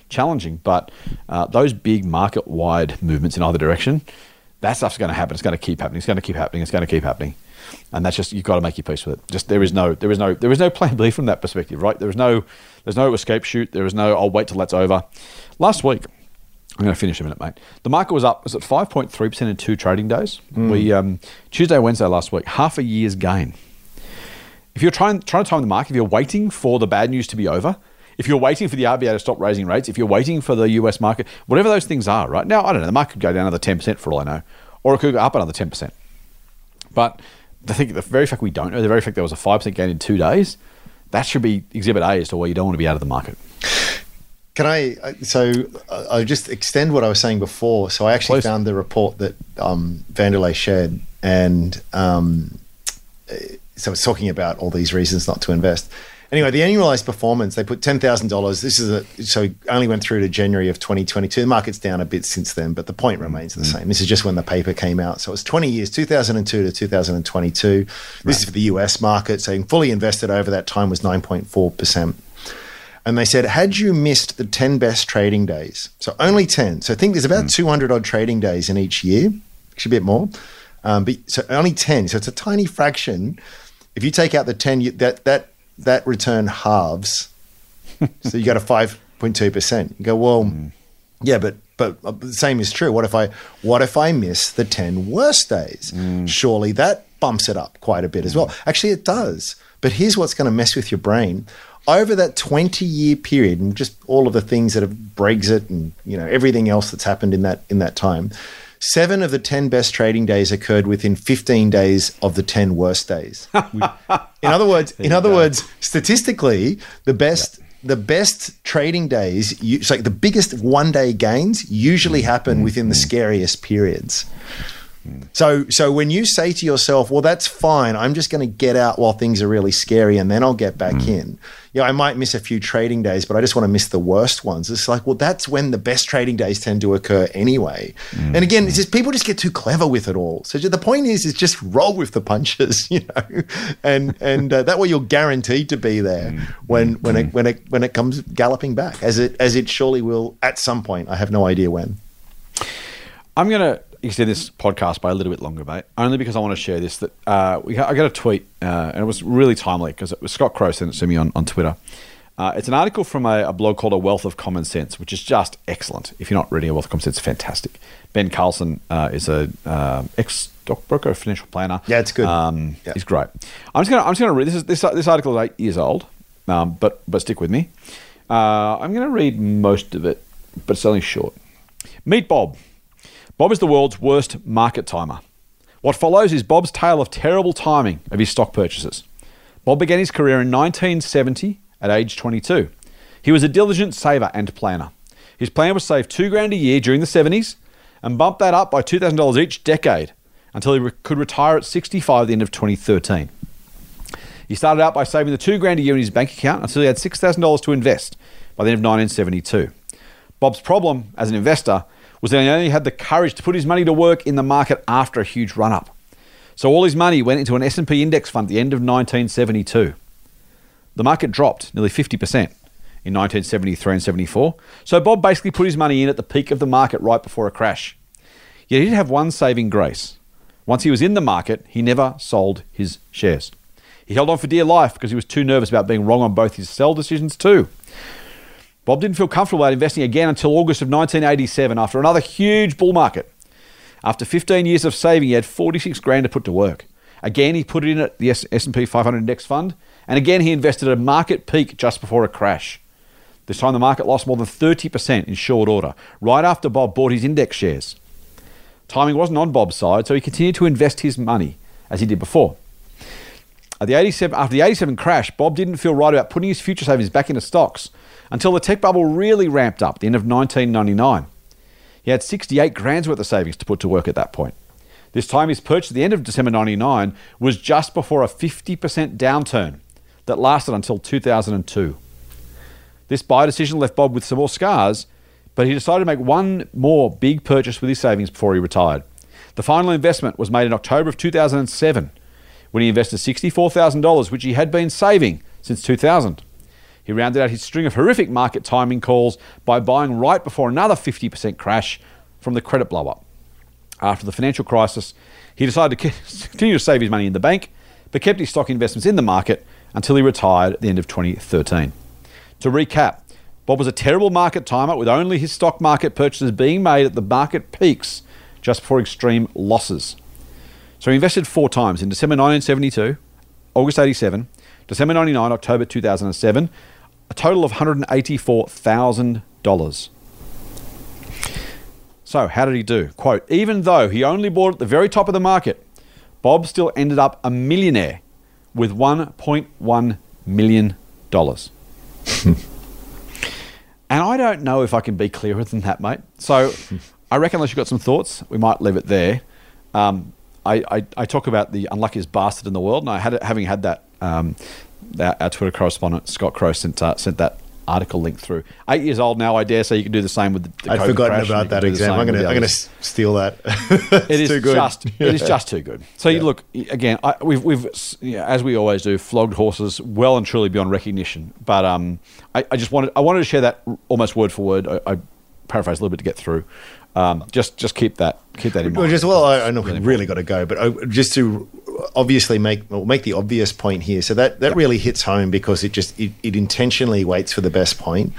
E: challenging. But uh, those big market wide movements in either direction, that stuff's going to happen. It's going to keep happening. It's going to keep happening. It's going to keep happening. And that's just you've got to make your peace with it. Just there is no there is no there is no plan B from that perspective, right? There is no there's no escape chute. There is no I'll wait till that's over. Last week, I'm going to finish in a minute, mate. The market was up was at 5.3 percent in two trading days. We um, Tuesday, Wednesday last week, half a year's gain. If you're trying trying to time the market, if you're waiting for the bad news to be over, if you're waiting for the RBA to stop raising rates, if you're waiting for the US market, whatever those things are, right now, I don't know, the market could go down another 10% for all I know, or it could go up another 10%. But the thing, the very fact we don't know, the very fact there was a 5% gain in two days, that should be exhibit A as to why you don't want to be out of the market.
F: Can I? uh, So uh, I'll just extend what I was saying before. So I actually
E: Please.
F: found the report that um, Vanderlei shared, and um, uh, so it's talking about all these reasons not to invest. Anyway, the annualized performance they put ten thousand dollars. This is a so only went through to January of 2022. The market's down a bit since then, but the point remains the same. This is just when the paper came out. So it's 20 years, 2002 to 2022. This is for the US market. So fully invested over that time was 9.4 percent. And they said, had you missed the 10 best trading days, so only 10, so I think there's about 200 odd trading days in each year, actually a bit more, um, but so only 10, so it's a tiny fraction. If you take out the 10, you, that, that, that return halves. so you got a 5.2%. You go, well, yeah, but but uh, the same is true. What if I what if I miss the 10 worst days? Surely that bumps it up quite a bit as well. Actually it does. But here's what's going to mess with your brain. Over that 20 year period and just all of the things that have Brexit and you know everything else that's happened in that in that time, 7 of the 10 best trading days occurred within 15 days of the 10 worst days. in other words, in other words, statistically, the best the best trading days, you- like the biggest one day gains usually happen within the scariest periods. So, so when you say to yourself, "Well, that's fine. I'm just going to get out while things are really scary, and then I'll get back mm. in." Yeah, I might miss a few trading days, but I just want to miss the worst ones. It's like, well, that's when the best trading days tend to occur anyway. Mm. And again, it's just people just get too clever with it all. So the point is, is just roll with the punches, you know, and and uh, that way you're guaranteed to be there mm. when when it when it when it comes galloping back, as it as it surely will at some point. I have no idea when.
E: I'm going to extend this podcast by a little bit longer, mate, only because I want to share this. That uh, we, I got a tweet, uh, and it was really timely because it was Scott Crow sent it to me on, on Twitter. Uh, it's an article from a, a blog called A Wealth of Common Sense, which is just excellent. If you're not reading A Wealth of Common Sense, it's fantastic. Ben Carlson uh, is a uh, ex stockbroker, financial planner.
F: Yeah, it's good.
E: Um,
F: Yeah.
E: He's great. I'm just gonna I'm just gonna read this. Is, this this article is eight years old, um, but but stick with me. Uh, I'm going to read most of it, but it's only short. Meet Bob. Bob is the world's worst market timer. What follows is Bob's tale of terrible timing of his stock purchases. Bob began his career in 1970 at age 22. He was a diligent saver and planner. His plan was to save two grand a year during the 70s and bump that up by $2,000 each decade until he re- could retire at 65 at the end of 2013. He started out by saving the two grand a year in his bank account until he had $6,000 to invest by the end of 1972. Bob's problem as an investor was that he only had the courage to put his money to work in the market after a huge run up. So all his money went into an S&P index fund at the end of 1972. The market dropped nearly 50% in 1973 and 74. So Bob basically put his money in at the peak of the market right before a crash. Yet he did have one saving grace. Once he was in the market, he never sold his shares. He held on for dear life because he was too nervous about being wrong on both his sell decisions too. Bob didn't feel comfortable about investing again until August of 1987 after another huge bull market. After 15 years of saving, he had 46 grand to put to work. Again, he put it in at the S&P 500 index fund, and again he invested at a market peak just before a crash. This time the market lost more than 30% in short order, right after Bob bought his index shares. Timing wasn't on Bob's side, so he continued to invest his money as he did before. At the 87, after the 87 crash, Bob didn't feel right about putting his future savings back into stocks until the tech bubble really ramped up at the end of 1999. He had 68 grand's worth of savings to put to work at that point. This time, his purchase at the end of December 99 was just before a 50% downturn that lasted until 2002. This buy decision left Bob with some more scars, but he decided to make one more big purchase with his savings before he retired. The final investment was made in October of 2007 when he invested $64,000, which he had been saving since 2000. He rounded out his string of horrific market timing calls by buying right before another 50% crash from the credit blow up. After the financial crisis, he decided to continue to save his money in the bank, but kept his stock investments in the market until he retired at the end of 2013. To recap, Bob was a terrible market timer with only his stock market purchases being made at the market peaks just before extreme losses. So he invested four times in December 1972, August 87, December 99, October 2007, a total of $184,000. So, how did he do? Quote, even though he only bought at the very top of the market, Bob still ended up a millionaire with $1.1 million. and I don't know if I can be clearer than that, mate. So, I reckon unless you've got some thoughts, we might leave it there. Um, I, I, I talk about the unluckiest bastard in the world, and I had it, having had that, um, that our Twitter correspondent Scott Crow sent uh, sent that article link through. Eight years old now, I dare say you can do the same with the. the
F: I'd
E: COVID
F: forgotten
E: crash,
F: about that
E: do the
F: exam. I'm I'm gonna steal that. It's
E: is
F: too good.
E: just it is just too good. So you look again. I, we've we've yeah, as we always do, flogged horses well and truly beyond recognition. But um, I, I just wanted I wanted to share that almost word for word. I, I paraphrased a little bit to get through. Um, just just keep that keep that in mind.
F: Well, just well, I, I know we really got to go, but I, just to obviously make well, make the obvious point here. So that that really hits home because it just it, it intentionally waits for the best point.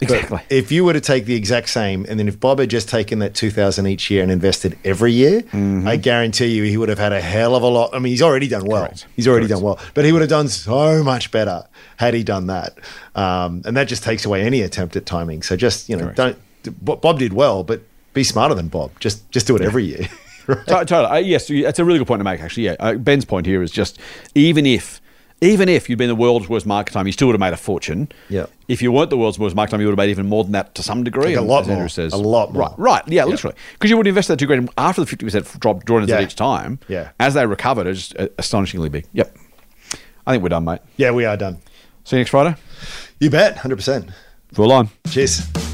F: But
E: Exactly.
F: if you were to take the exact same, and then if Bob had just taken that two thousand each year and invested every year,
E: Mm-hmm.
F: I guarantee you he would have had a hell of a lot. I mean, he's already done well.
E: Correct.
F: He's already
E: Correct.
F: done well, but he would have done so much better had he done that. Um, and that just takes away any attempt at timing. So just you know,
E: Correct.
F: don't. Bob did well, but be smarter than Bob. Just just do it every year. Right.
E: To- Totally. Uh, yes, that's a really good point to make. Actually, yeah. Uh, Ben's point here is just even if, even if you'd been the world's worst market time, you still would have made a fortune.
F: Yeah.
E: If you weren't the world's worst market time, you would have made even more than that to some degree.
F: Like a lot
E: Andrew
F: more.
E: says,
F: A lot more.
E: Right. Right. Yeah. Literally, because you would invest that two grand after the fifty percent drop drawdowns
F: Yeah.
E: at each time.
F: Yeah.
E: As they recovered, it's just uh, astonishingly big. Yep. I think we're done, mate.
F: yeah, we are done.
E: See you next Friday.
F: You bet, hundred percent.
E: Full on.
F: Cheers.